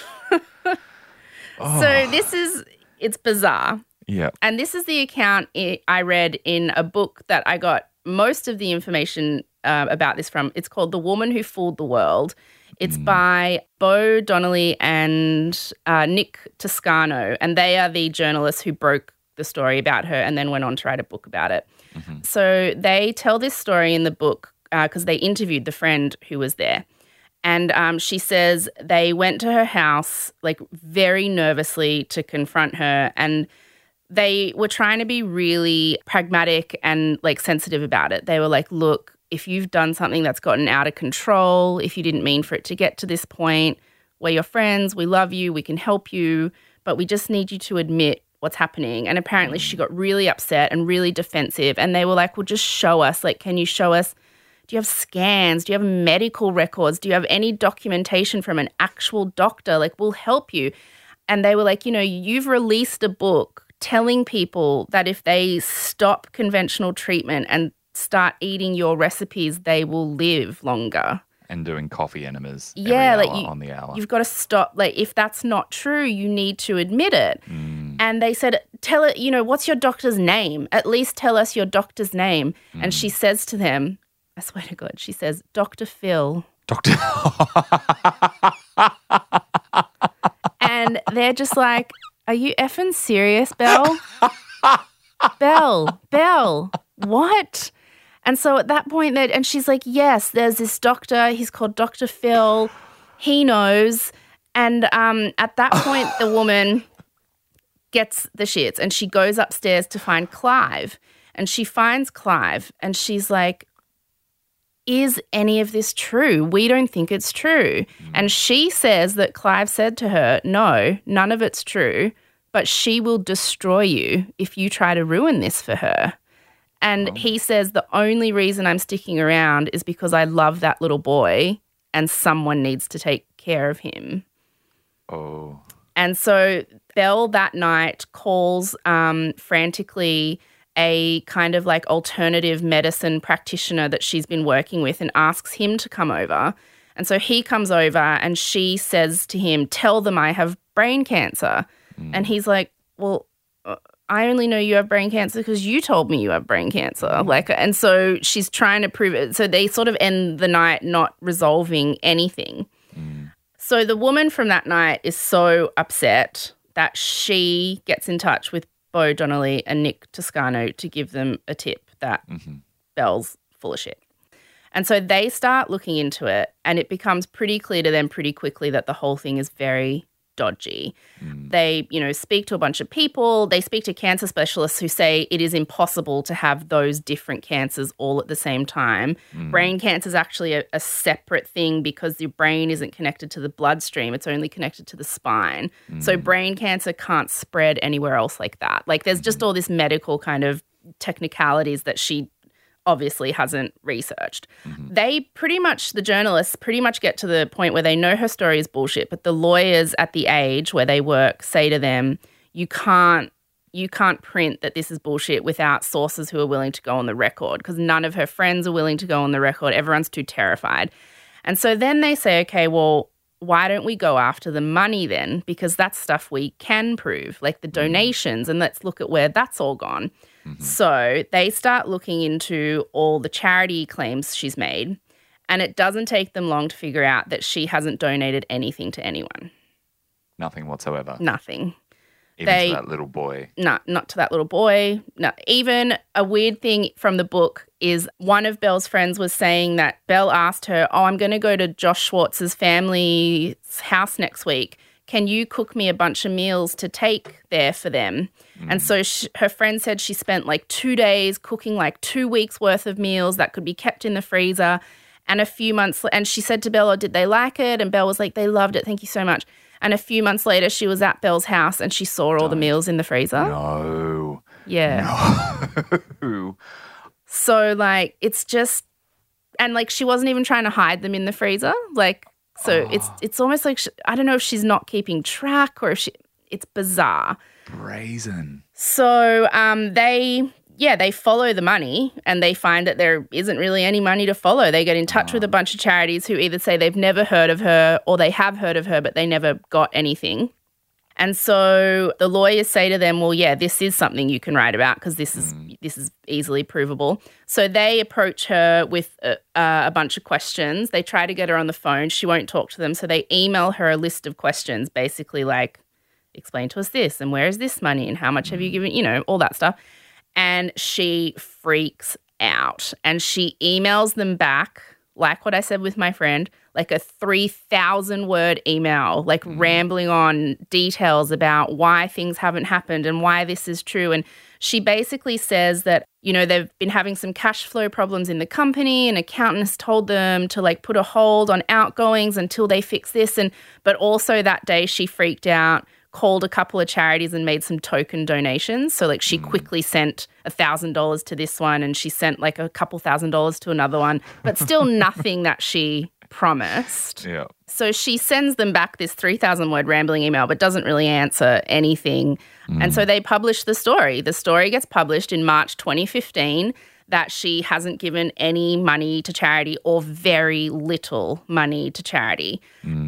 So this is it's bizarre. Yeah. And this is the account I I read in a book that I got most of the information uh, about this from. It's called The Woman Who Fooled the World. It's by Beau Donelly and uh, Nick Toscano, and they are the journalists who broke the story about her and then went on to write a book about it. So they tell this story in the book because they interviewed the friend who was there. And um, she says they went to her house, like very nervously, to confront her. And they were trying to be really pragmatic and like sensitive about it. They were like, look, if you've done something that's gotten out of control, if you didn't mean for it to get to this point, we're your friends, we love you, we can help you, but we just need you to admit what's happening. And apparently she mm. got really upset and really defensive. And they were like, well, just show us. Like, can you show us? Do you have scans? Do you have medical records? Do you have any documentation from an actual doctor? Like, we'll help you. And they were like, you know, you've released a book telling people that if they stop conventional treatment and start eating your recipes, they will live longer. And doing coffee enemas. Yeah, like you, on the hour. you've got to stop. Like, if that's not true, you need to admit it. Mm. And they said, "Tell it. You know, what's your doctor's name? At least tell us your doctor's name." Mm. And she says to them, "I swear to God," she says, "Doctor Phil." Doctor. And they're just like, Are you effing serious, Belle? Belle, Belle, what? And so at that point, that and she's like, Yes, there's this doctor. He's called Dr. Phil. He knows. And um, at that point, the woman gets the shits and she goes upstairs to find Clive. And she finds Clive and she's like, is any of this true? We don't think it's true. And she says that Clive said to her, No, none of it's true, but she will destroy you if you try to ruin this for her. And he says, The only reason I'm sticking around is because I love that little boy and someone needs to take care of him. oh. And so Belle that night calls um, frantically a kind of like alternative medicine practitioner that she's been working with and asks him to come over. And so he comes over and she says to him, Tell them I have brain cancer. And he's like, Well, I only know you have brain cancer because you told me you have brain cancer. Like, and so she's trying to prove it. So they sort of end the night not resolving anything. So the woman from that night is so upset that she gets in touch with Beau Donelly and Nick Toscano to give them a tip that mm-hmm. Belle's full of shit. And so they start looking into it, and it becomes pretty clear to them pretty quickly that the whole thing is very dodgy. Hmm. They, you know, speak to a bunch of people. They speak to cancer specialists who say it is impossible to have those different cancers all at the same time. Hmm. Brain cancer is actually a, a separate thing because your brain isn't connected to the bloodstream, it's only connected to the spine. So hmm. brain cancer can't spread anywhere else like that. Like there's just all this medical kind of technicalities that she obviously hasn't researched. Mm-hmm. They pretty much, the journalists pretty much get to the point where they know her story is bullshit, but the lawyers at the age where they work say to them, you can't. You can't print that this is bullshit without sources who are willing to go on the record because none of her friends are willing to go on the record. Everyone's too terrified. And so then they say, okay, well, why don't we go after the money then? Because that's stuff we can prove, like the mm. donations, and let's look at where that's all gone. Mm-hmm. So they start looking into all the charity claims she's made, and it doesn't take them long to figure out that she hasn't donated anything to anyone. Nothing whatsoever. Nothing. Even they- to that little boy. No, not to that little boy. No, even a weird thing from the book is one of Belle's friends was saying that Belle asked her, "Oh, I'm going to go to Josh Schwartz's family's house next week. Can you cook me a bunch of meals to take there for them?" Hmm. And so sh her friend said she spent like two days cooking like two weeks worth of meals that could be kept in the freezer. And a few months, and she said to Belle, oh, "Did they like it?" And Belle was like, "They loved it. Thank you so much." And a few months later, she was at Belle's house and she saw all the meals in the freezer. No. Yeah. Ooh. So like it's just and like she wasn't even trying to hide them in the freezer. Like so it's it's almost like she, I don't know if she's not keeping track or if she it's bizarre. Brazen. So um they yeah, they follow the money and they find that there isn't really any money to follow. They get in touch with a bunch of charities who either say they've never heard of her or they have heard of her but they never got anything. And so the lawyers say to them, "Well, yeah, this is something you can write about because this is hmm. this is easily provable." So they approach her with a, a bunch of questions. They try to get her on the phone. She won't talk to them, so they email her a list of questions, basically like, "Explain to us this, and where is this money, and how much have you hmm. given?" You know, all that stuff. And she freaks out, and she emails them back, like what I said with my friend, like a 3,000 word email, like mm-hmm. rambling on details about why things haven't happened and why this is true. And she basically says that, you know, they've been having some cash flow problems in the company. An accountant has told them to like put a hold on outgoings until they fix this. And, but also that day she freaked out, called a couple of charities and made some token donations. So, like, she hmm. quickly sent a thousand dollars to this one, and she sent like a couple thousand dollars to another one, but still nothing that she promised. Yeah. So she sends them back this 3,000 word rambling email, but doesn't really answer anything. And so hmm. they publish the story. The story gets published in March 2015 that she hasn't given any money to charity or very little money to charity.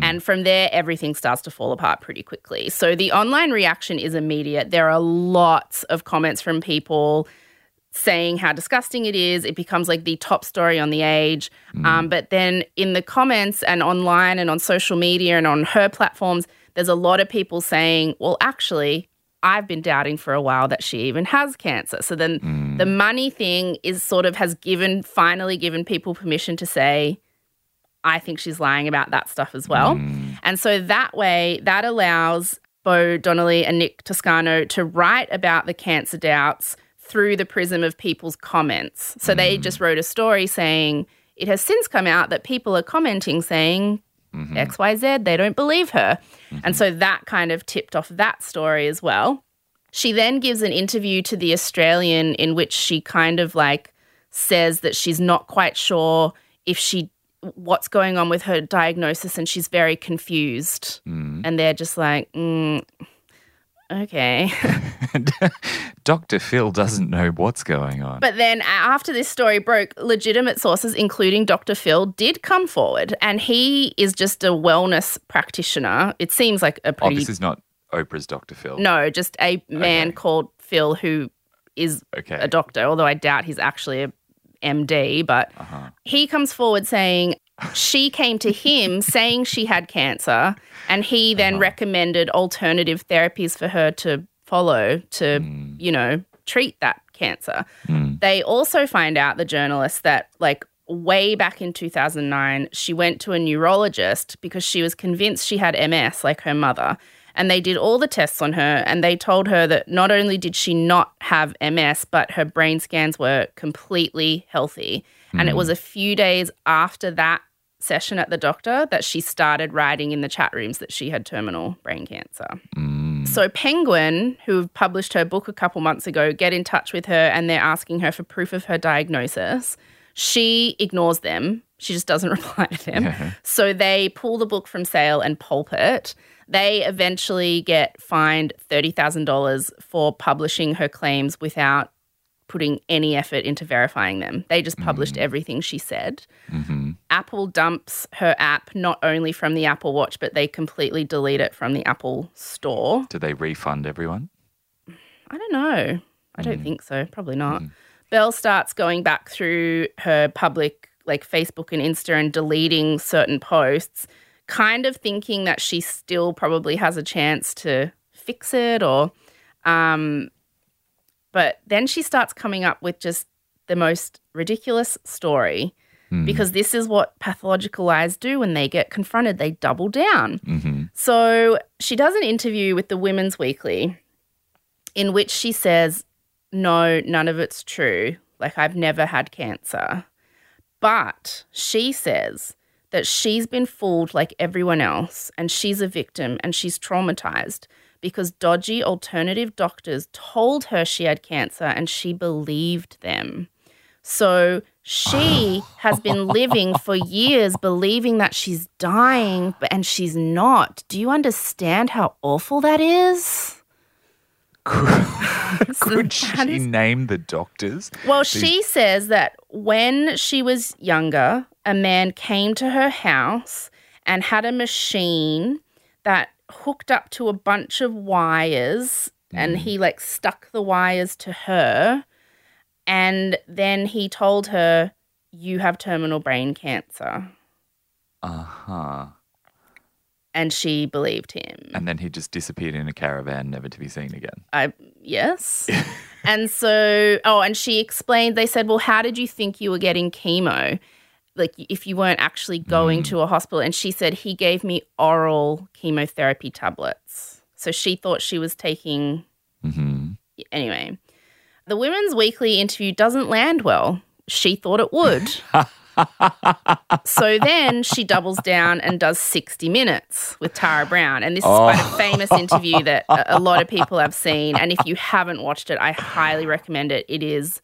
And from there, everything starts to fall apart pretty quickly. So the online reaction is immediate. There are lots of comments from people saying how disgusting it is. It becomes like the top story on the age. Um, but then in the comments and online and on social media and on her platforms, there's a lot of people saying, well, actually, I've been doubting for a while that she even has cancer. So then mm. the money thing is sort of has given, finally given people permission to say, I think she's lying about that stuff as well. Mm. And so that way, that allows Beau Donelly and Nick Toscano to write about the cancer doubts through the prism of people's comments. So they mm. just wrote a story saying it has since come out that people are commenting saying Mm-hmm. XYZ, they don't believe her. And mm-hmm. so that kind of tipped off that story as well. She then gives an interview to The Australian in which she kind of like says that she's not quite sure if she what's going on with her diagnosis and she's very confused. Mm-hmm. And they're just like, mm, okay. Dr. Phil doesn't know what's going on. But then after this story broke, legitimate sources, including Dr. Phil, did come forward, and he is just a wellness practitioner. It seems like a pretty. oh, this is not Oprah's Dr. Phil. no, just a man Okay. called Phil who is Okay. a doctor, although I doubt he's actually a MD. But Uh-huh. he comes forward saying she came to him saying she had cancer, and he then Uh-huh. recommended alternative therapies for her to follow to, Hmm. you know, treat that cancer. They also find out, the journalist, that like way back in 2009, she went to a neurologist because she was convinced she had MS, like her mother. And they did all the tests on her, and they told her that not only did she not have MS, but her brain scans were completely healthy. And it was a few days after that session at the doctor that she started writing in the chat rooms that she had terminal brain cancer. Mm. So Penguin, who published her book a couple months ago, get in touch with her and they're asking her for proof of her diagnosis. She ignores them. She just doesn't reply to them. So they pull the book from sale and pulp it. They eventually get fined $30,000 for publishing her claims without putting any effort into verifying them. They just published mm. everything she said. Mm-hmm. Apple dumps her app not only from the Apple Watch, but they completely delete it from the Apple Store. Do they refund everyone? I don't know. I don't think so. Probably not. Belle starts going back through her public, like Facebook and Insta, and deleting certain posts, kind of thinking that she still probably has a chance to fix it or. Um, but then she starts coming up with just the most ridiculous story Mm. because this is what pathological liars do when they get confronted. They double down. Mm-hmm. So she does an interview with the Women's Weekly in which she says, No, none of it's true. Like, I've never had cancer. But she says that she's been fooled like everyone else and she's a victim and she's traumatized because dodgy alternative doctors told her she had cancer and she believed them. So she has been living for years believing that she's dying but- and she's not. Do you understand how awful that is? Could she is- name the doctors? Well, she says that when she was younger, a man came to her house and had a machine that hooked up to a bunch of wires and hmm. he like stuck the wires to her and then he told her you have terminal brain cancer Uh huh. and she believed him. And then he just disappeared in a caravan, never to be seen again. I yes. and so, oh, and she explained. They said, "Well, how did you think you were getting chemo? Like, if you weren't actually going to a hospital?" And she said, "He gave me oral chemotherapy tablets." So she thought she was taking. hmm Anyway, the Women's Weekly interview doesn't land well. She thought it would. so then she doubles down and does 60 Minutes with Tara Brown. And this is quite a oh. famous interview that a, a lot of people have seen. And if you haven't watched it, I highly recommend it. It is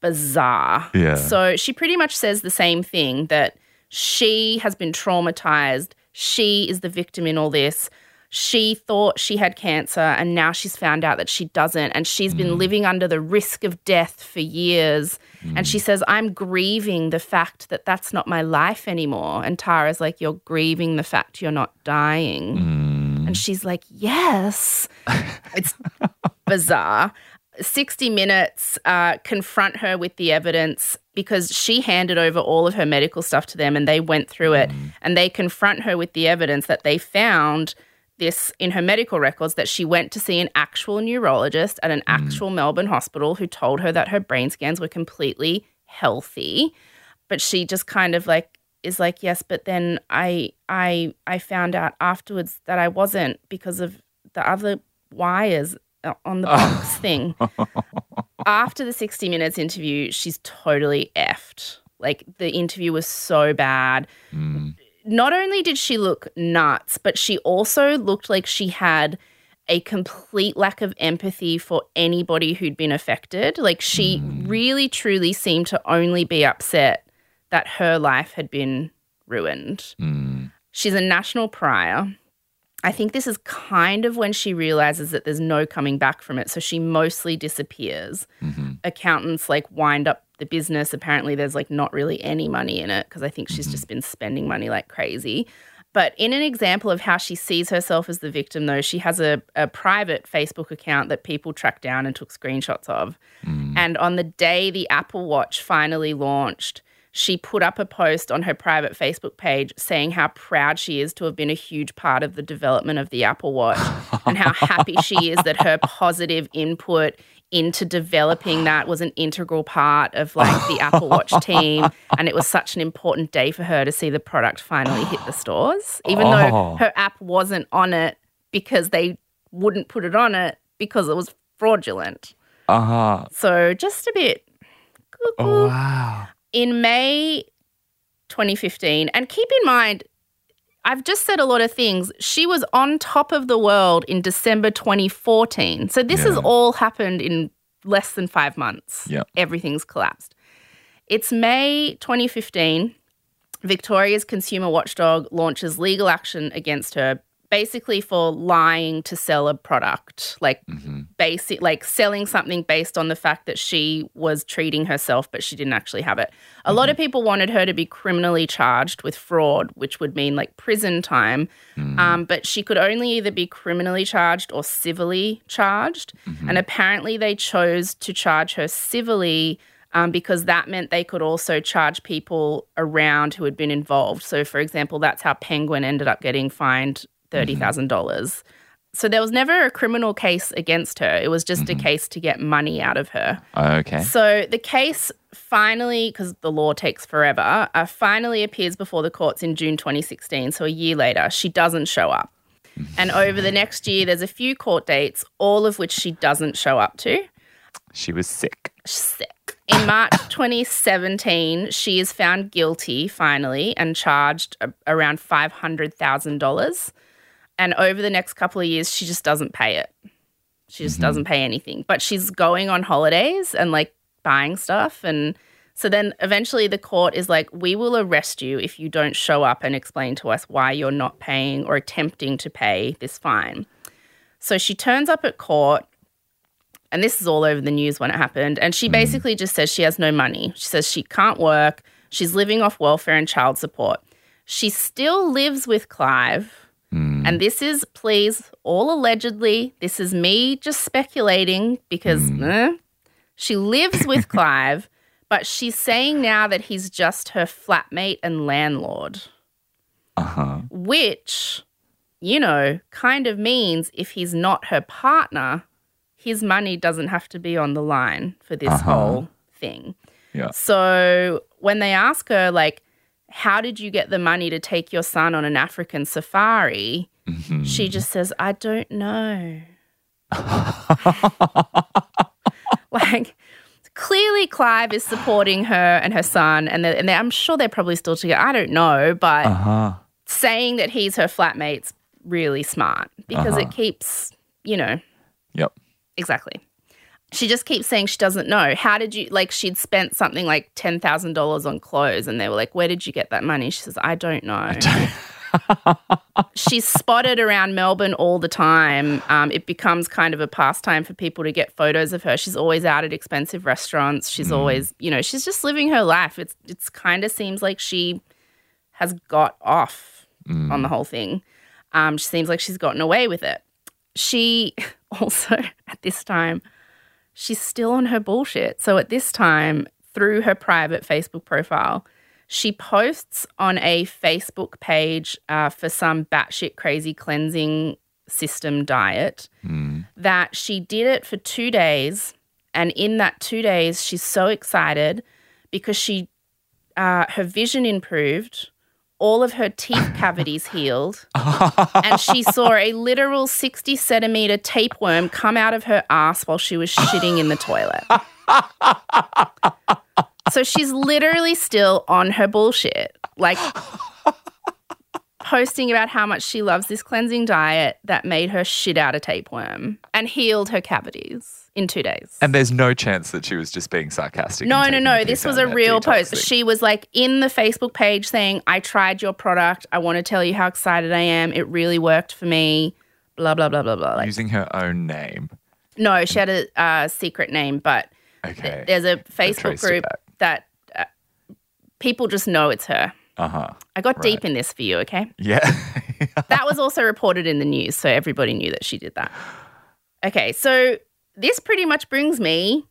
bizarre. Yeah. So she pretty much says the same thing that she has been traumatized. She is the victim in all this. She thought she had cancer and now she's found out that she doesn't. And she's been hmm. living under the risk of death for years. And she hmm. says, I'm grieving the fact that that's not my life anymore. And Tara's like, You're grieving the fact you're not dying. Hmm. And she's like, Yes. it's bizarre. 60 Minutes uh, confront her with the evidence because she handed over all of her medical stuff to them and they went through it and they confront her with the evidence that they found this in her medical records that she went to see an actual neurologist at an actual Melbourne hospital who told her that her brain scans were completely healthy. But she just kind of like is like yes but then I I I found out afterwards that I wasn't because of the other wires uh, on the box thing. After the 60 minutes interview she's totally effed. Like the interview was so bad not only did she look nuts, but she also looked like she had a complete lack of empathy for anybody who'd been affected. Like she hmm. really truly seemed to only be upset that her life had been ruined. Hmm. She's a national pariah. I think this is kind of when she realizes that there's no coming back from it. So she mostly disappears. Mm-hmm. Accountants like wind up the business. Apparently, there's like not really any money in it because I think she's mm-hmm. just been spending money like crazy. But in an example of how she sees herself as the victim, though, she has a, a private Facebook account that people tracked down and took screenshots of. Mm. And on the day the Apple Watch finally launched, she put up a post on her private Facebook page saying how proud she is to have been a huge part of the development of the Apple Watch and how happy she is that her positive input into developing that was an integral part of like the Apple Watch team and it was such an important day for her to see the product finally hit the stores even Oh. though her app wasn't on it because they wouldn't put it on it because it was fraudulent. Uh huh. So just a bit Oh, wow. In May 2015, and keep in mind, I've just said a lot of things. She was on top of the world in December 2014. So this has all happened in less than five months. Yeah. Everything's collapsed. It's May 2015. Victoria's consumer watchdog launches legal action against her basically for lying to sell a product like basic like selling something based on the fact that she was treating herself but she didn't actually have it. A lot of people wanted her to be criminally charged with fraud which would mean like prison time. Um, but she could only either be criminally charged or civilly charged. And apparently they chose to charge her civilly um, because that meant they could also charge people around who had been involved. So, for example, that's how Penguin ended up getting fined Mm-hmm. 30,000. dollars So, there was never a criminal case against her. It was just a mm-hmm. case to get money out of her. Oh, okay. So, the case finally, because the law takes forever, uh, finally appears before the courts in June 2016. So, a year later, she doesn't show up. And mm-hmm. over the next year, there's a few court dates, all of which she doesn't show up to She was sick. sick. In March 2017, she is found guilty finally and charged a- around $500,000. And over the next couple of years, she just doesn't pay it. She just mm-hmm. doesn't pay anything. But she's going on holidays and like buying stuff. And so then eventually the court is like, we will arrest you if you don't show up and explain to us why you're not paying or attempting to pay this fine. So she turns up at court and this is all over the news when it happened. And she mm-hmm. basically just says she has no money. She says she can't work. She's living off welfare and child support. She still lives with Clive. And this is, please, all allegedly. This is me just speculating because eh, she lives with Clive, but she's saying now that he's just her flatmate and landlord, Uh huh. which, you know, kind of means if he's not her partner, his money doesn't have to be on the line for this Uh-huh. whole thing. Yeah. So when they ask her, like, how did you get the money to take your son on an African safari? Mm-hmm. She just says, I don't know. like, clearly Clive is supporting her and her son, and, they're, and they're, I'm sure they're probably still together. I don't know, but Uh huh. saying that he's her flatmate's really smart because Uh-huh. it keeps, you know, Yep. exactly. She just keeps saying she doesn't know. How did you like? She'd spent something like ten thousand dollars on clothes, and they were like, "Where did you get that money?" She says, "I don't know." She's spotted around Melbourne all the time. Um, it becomes kind of a pastime for people to get photos of her. She's always out at expensive restaurants. She's always, you know, she's just living her life. It's it's kind of seems like she has got off on the whole thing. Um, she seems like she's gotten away with it. She also at this time she's still on her bullshit. So at this time, through her private Facebook profile, she posts on a Facebook page uh, for some batshit crazy cleansing system diet that she did it for two days. And in that two days, she's so excited because she, uh, her vision improved, all of her teeth cavities healed, and she saw a literal 60 centimeter tapeworm come out of her ass while she was shitting in the toilet. so she's literally still on her bullshit. Like, posting about how much she loves this cleansing diet that made her shit out a tapeworm and healed her cavities in two days. And there's no chance that she was just being sarcastic. No, no, no. This was a real post. She was like in the Facebook page saying, I tried your product. I want to tell you how excited I am. It really worked for me. Blah, blah, blah, blah, blah. Like, using her own name. no, she had a uh, secret name, but Okay. there's a Facebook group that uh, people just know it's her. Uh huh. I got deep in this for you, okay? Yeah. that was also reported in the news, so everybody knew that she did that. Okay, so this pretty much brings me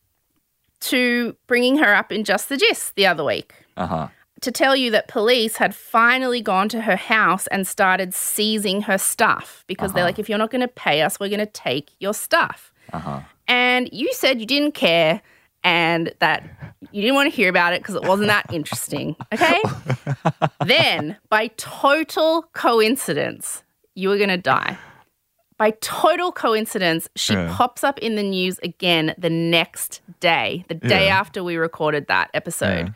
to bringing her up in Just the Gist the other week uh huh. to tell you that police had finally gone to her house and started seizing her stuff because they're like, if you're not going to pay us, we're going to take your stuff. Uh-huh. And you said you didn't care and that you didn't want to hear about it because it wasn't that interesting. Okay. then, by total coincidence, you were going to die. By total coincidence, she Yeah. pops up in the news again the next day, the day Yeah. after we recorded that episode. Yeah.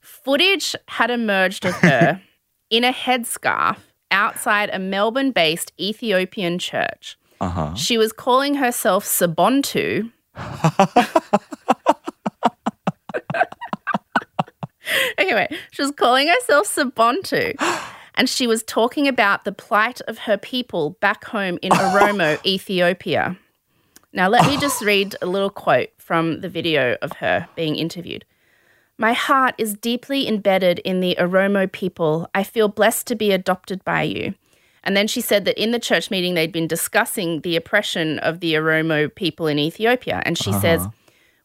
Footage had emerged of her in a headscarf outside a Melbourne based Ethiopian church. Uh huh. She was calling herself Sabontu. anyway, she was calling herself Sabontu. And she was talking about the plight of her people back home in Oromo, Ethiopia. Now, let me just read a little quote from the video of her being interviewed. My heart is deeply embedded in the Oromo people. I feel blessed to be adopted by you. And then she said that in the church meeting, they'd been discussing the oppression of the Oromo people in Ethiopia. And she says, uh-huh.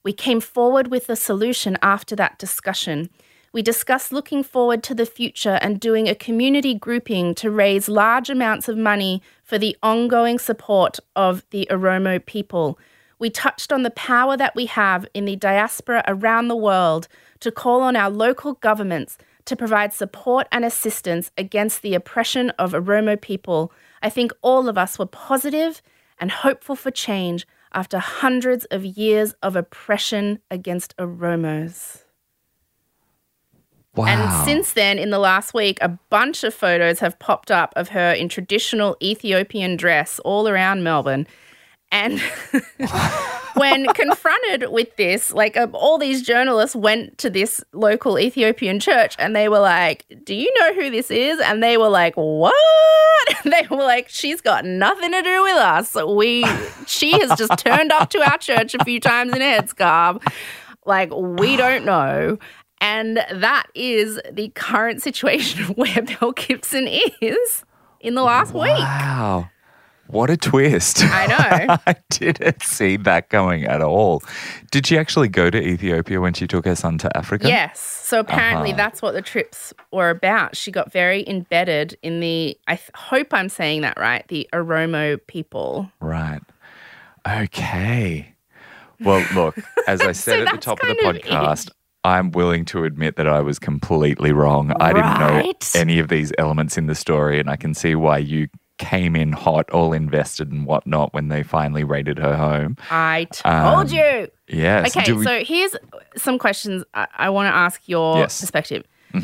We came forward with a solution after that discussion. We discussed looking forward to the future and doing a community grouping to raise large amounts of money for the ongoing support of the Oromo people. We touched on the power that we have in the diaspora around the world to call on our local governments to provide support and assistance against the oppression of Oromo people. I think all of us were positive and hopeful for change after hundreds of years of oppression against Oromos. Wow. And since then, in the last week, a bunch of photos have popped up of her in traditional Ethiopian dress all around Melbourne. And when confronted with this, like uh, all these journalists went to this local Ethiopian church and they were like, Do you know who this is? And they were like, What? they were like, She's got nothing to do with us. We, she has just turned up to our church a few times in a headscarf. Like, we don't know. And that is the current situation of where Belle Gibson is in the last week. Wow. What a twist. I know. I didn't see that coming at all. Did she actually go to Ethiopia when she took her son to Africa? Yes. So apparently Uh-huh. that's what the trips were about. She got very embedded in the, I th- hope I'm saying that right, the Oromo people. Right. Okay. Well, look, as I said at the top of the podcast, it. I'm willing to admit that I was completely wrong. I didn't know any of these elements in the story, and I can see why you came in hot, all invested and whatnot when they finally raided her home. I told Um, you. Yes. Okay, we- so here's some questions I, I want to ask your Yes. perspective.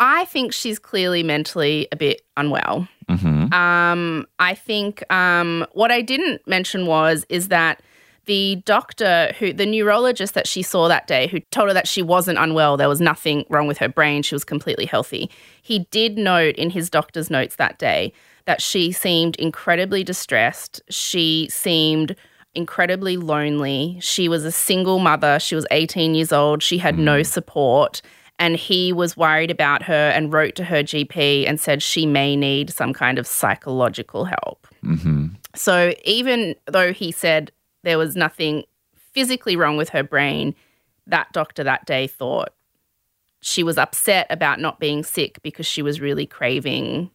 I think she's clearly mentally a bit unwell. Mhm. Um, I think um, what I didn't mention was is that the doctor who the neurologist that she saw that day who told her that she wasn't unwell there was nothing wrong with her brain she was completely healthy he did note in his doctor's notes that day that she seemed incredibly distressed she seemed incredibly lonely she was a single mother she was 18 years old she had no support and he was worried about her and wrote to her GP and said she may need some kind of psychological help. Mhm. So even though he said there was nothing physically wrong with her brain, that doctor that day thought she was upset about not being sick because she was really craving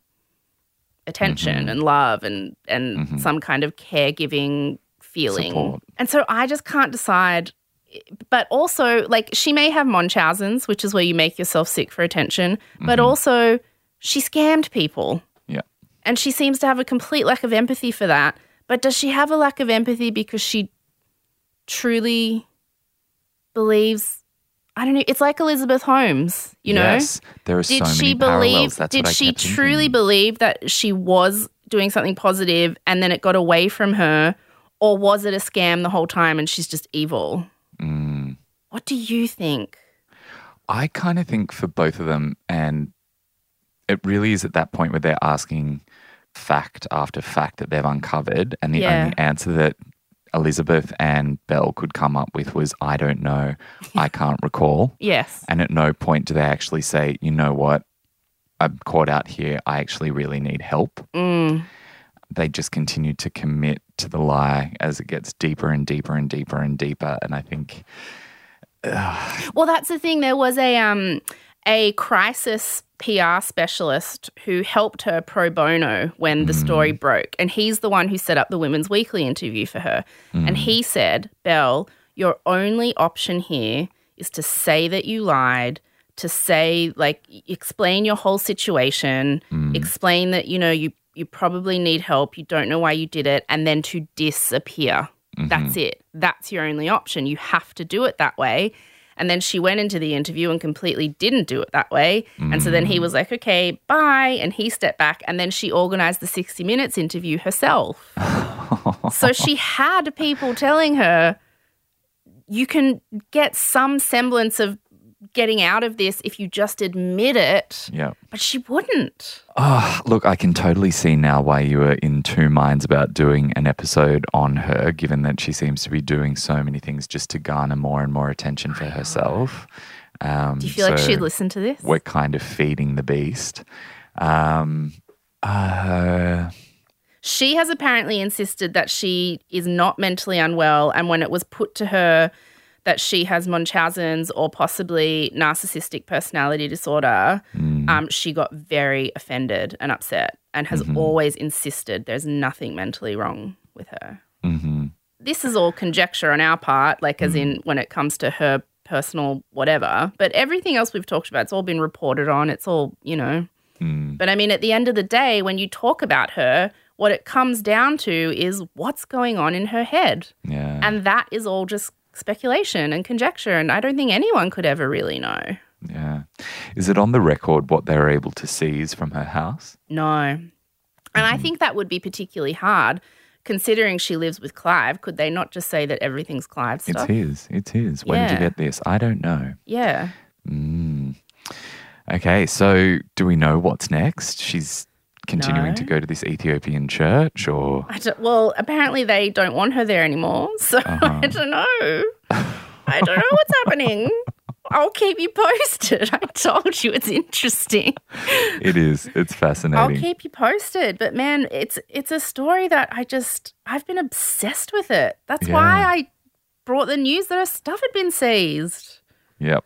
attention mm-hmm. and love and and mm-hmm. some kind of caregiving feeling. Support. And so I just can't decide but also like she may have Munchausen's, which is where you make yourself sick for attention, but mm-hmm. also she scammed people. Yeah. And she seems to have a complete lack of empathy for that. But does she have a lack of empathy because she truly believes? I don't know. It's like Elizabeth Holmes, you know? Yes. There are Did so she many parallels. believe? That's Did what I she kept truly thinking. believe that she was doing something positive and then it got away from her, or was it a scam the whole time and she's just evil? Mm. What do you think? I kind of think for both of them, and it really is at that point where they're asking fact after fact that they've uncovered, and the Yeah. only answer that Elizabeth and Belle could come up with was, I don't know, I can't recall. Yes. And at no point do they actually say, you know what, I'm caught out here, I actually really need help. Mm. They just continue to commit to the lie as it gets deeper and deeper and deeper and deeper. And I think, Well, that's the thing. There was a um a crisis PR specialist who helped her pro bono when the story mm. broke, and he's the one who set up the Women's Weekly interview for her. And he mm. said, "Belle, your only option here is to say that you lied." To say, like, explain your whole situation, mm. explain that, you know, you, you probably need help, you don't know why you did it, and then to disappear. Mm-hmm. That's it. That's your only option. You have to do it that way. And then she went into the interview and completely didn't do it that way. And so then he was like, okay, bye. And he stepped back. And then she organized the 60 Minutes interview herself. so she had people telling her, you can get some semblance of getting out of this if you just admit it. yeah. But she wouldn't. Oh, look, I can totally see now why you were in two minds about doing an episode on her, given that she seems to be doing so many things just to garner more and more attention for herself. Um, Do you feel like she'd listen to this? We're kind of feeding the beast. Um, uh, She has apparently insisted that she is not mentally unwell, and when it was put to her that she has Munchausen's or possibly narcissistic personality disorder, um, she got very offended and upset and has always insisted there's nothing mentally wrong with her. mhm. This is all conjecture on our part, like as in when it comes to her personal whatever. But everything else we've talked about, it's all been reported on. It's all, you know. Mm. But I mean, at the end of the day, when you talk about her, what it comes down to is what's going on in her head. Yeah. And that is all just speculation and conjecture. And I don't think anyone could ever really know. yeah. Is it on the record what they were able to seize from her house? No. And I think that would be particularly hard considering she lives with Clive. Could they not just say that everything's Clive's It's his. It's his. When did you get this? I don't know. Yeah. Mm. Okay, so do we know what's next? She's continuing No. to go to this Ethiopian church, or I don't, well, apparently they don't want her there anymore. So Uh-huh. I don't know. I don't know what's happening. I'll keep you posted. I told you it's interesting. it is. It's fascinating. I'll keep you posted. But man, it's it's a story that I just I've been obsessed with it. That's why I brought the news that her stuff had been seized. Yep.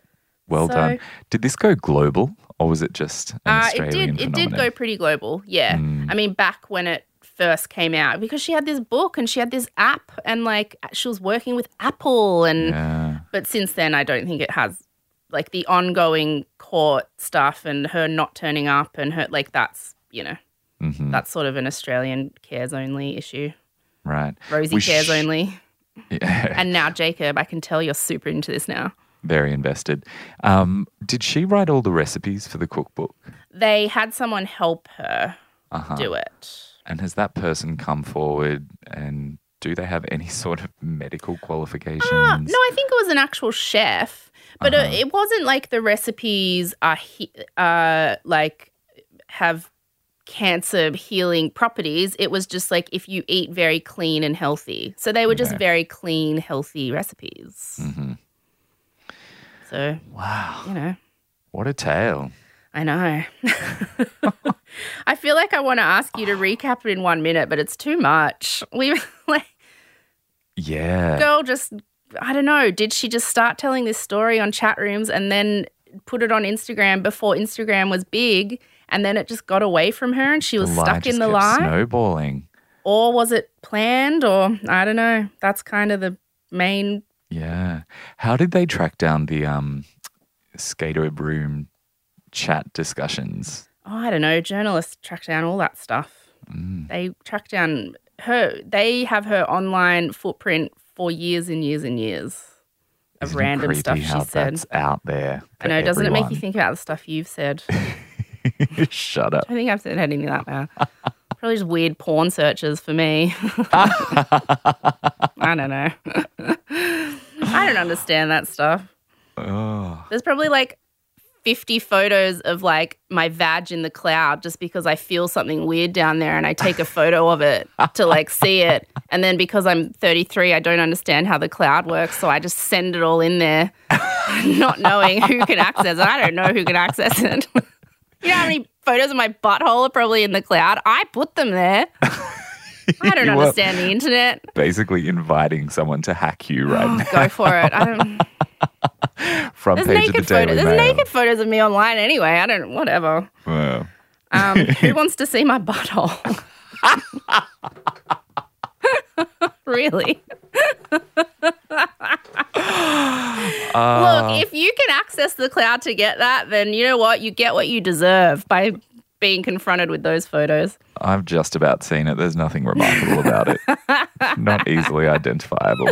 Well So- done. Did this go global, or was it just an Uh, it did it did go pretty global. Yeah. Mm. I mean back when it first came out because she had this book and she had this app and like she was working with Apple and Yeah. but since then I don't think it has like the ongoing court stuff and her not turning up and her like that's you know, Mhm. that's sort of an Australian cares only issue. Right. Rosie We cares sh- only. Yeah. And now, Jacob, I can tell you're super into this now. Very invested. Um, did she write all the recipes for the cookbook? They had someone help her Uh-huh. do it. And has that person come forward and do they have any sort of medical qualifications? Uh, no, I think it was an actual chef, but Uh-huh. uh, it wasn't like the recipes are he- uh, like have cancer healing properties. It was just like if you eat very clean and healthy. So they were just very clean, healthy recipes. hmm So Wow. you know. What a tale. I know. I feel like I want to ask you to recap it in one minute, but it's too much. We like Yeah. girl just I don't know. Did she just start telling this story on chat rooms and then put it on Instagram before Instagram was big, and then it just got away from her and she was stuck in the lie, Snowballing. or was it planned? Or I don't know. That's kind of the main. Yeah. How did they track down the um skater room chat discussions? Oh, I don't know. Journalists track down all that stuff. Mm. They track down her. They have her online footprint for years and years and years of Isn't random stuff she said. Out there. I know. Doesn't it make you think about the stuff you've said? Shut up. I think I've said anything like that. Now. Probably just weird porn searches for me. I don't know. I don't understand that stuff. Oh, There's probably like 50 photos of like my vag in the cloud just because I feel something weird down there and I take a photo of it to like see it. And then because I'm 33, I don't understand how the cloud works. So I just send it all in there, not knowing who can access it. I don't know who can access it. you know how many photos of my butthole are probably in the cloud? I put them there. I don't understand the internet. basically inviting someone to hack you right Oh, now go for it. I don't. front There's page of the Daily. There's Mail. naked photos of me online anyway. I don't. Whatever. Well, Um, who wants to see my butthole? really? uh, Look, if you can access the cloud to get that, then you know what? You get what you deserve by being confronted with those photos. I've just about seen it. There's nothing remarkable about it. Not easily identifiable.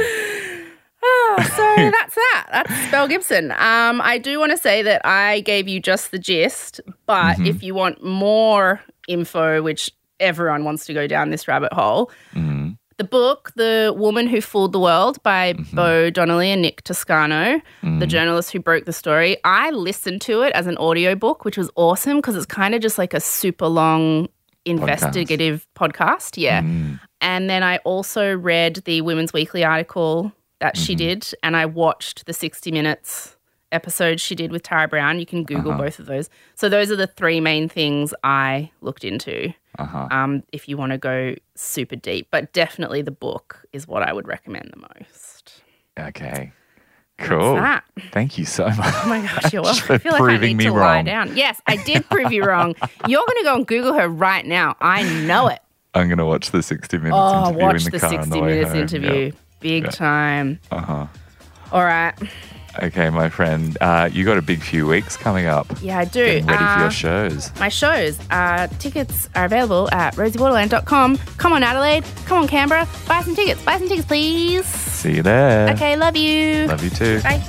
Oh, so that's that. That's Belle Gibson. Um, I do want to say that I gave you just the gist, but if you want more info, which everyone wants to go down this rabbit hole, Mm, the book, The Woman Who Fooled the World by mm-hmm. Beau Donelly and Nick Toscano, the mm. journalist who broke the story, I listened to it as an audiobook, which was awesome because it's kind of just like a super long investigative podcast. Yeah. mm, And then I also read the Women's Weekly article that she mm-hmm. did, and I watched the 60 Minutes episode she did with Tara Brown. You can Google both of those. So those are the three main things I looked into. uh-huh. Um, if you want to go super deep, but definitely the book is what I would recommend the most. Okay. Cool. that. Thank you so much. Oh my gosh, you're welcome. I feel like I proving need me to lie wrong. down. Yes, I did prove you wrong. You're going to go and Google her right now. I know it. I'm going to watch the 60 Minutes Oh, interview watch in the, the car 60 on the way Minutes home. interview. Big Yeah. time. Uh-huh. All right. Okay, my friend. Uh, you got a big few weeks coming up. Yeah, I do. Getting ready for Uh, your shows. my shows. Uh, tickets are available at rosiewaterland.com. Come on, Adelaide. Come on, Canberra. Buy some tickets. Buy some tickets, please. See you there. Okay, love you. Love you too. Bye.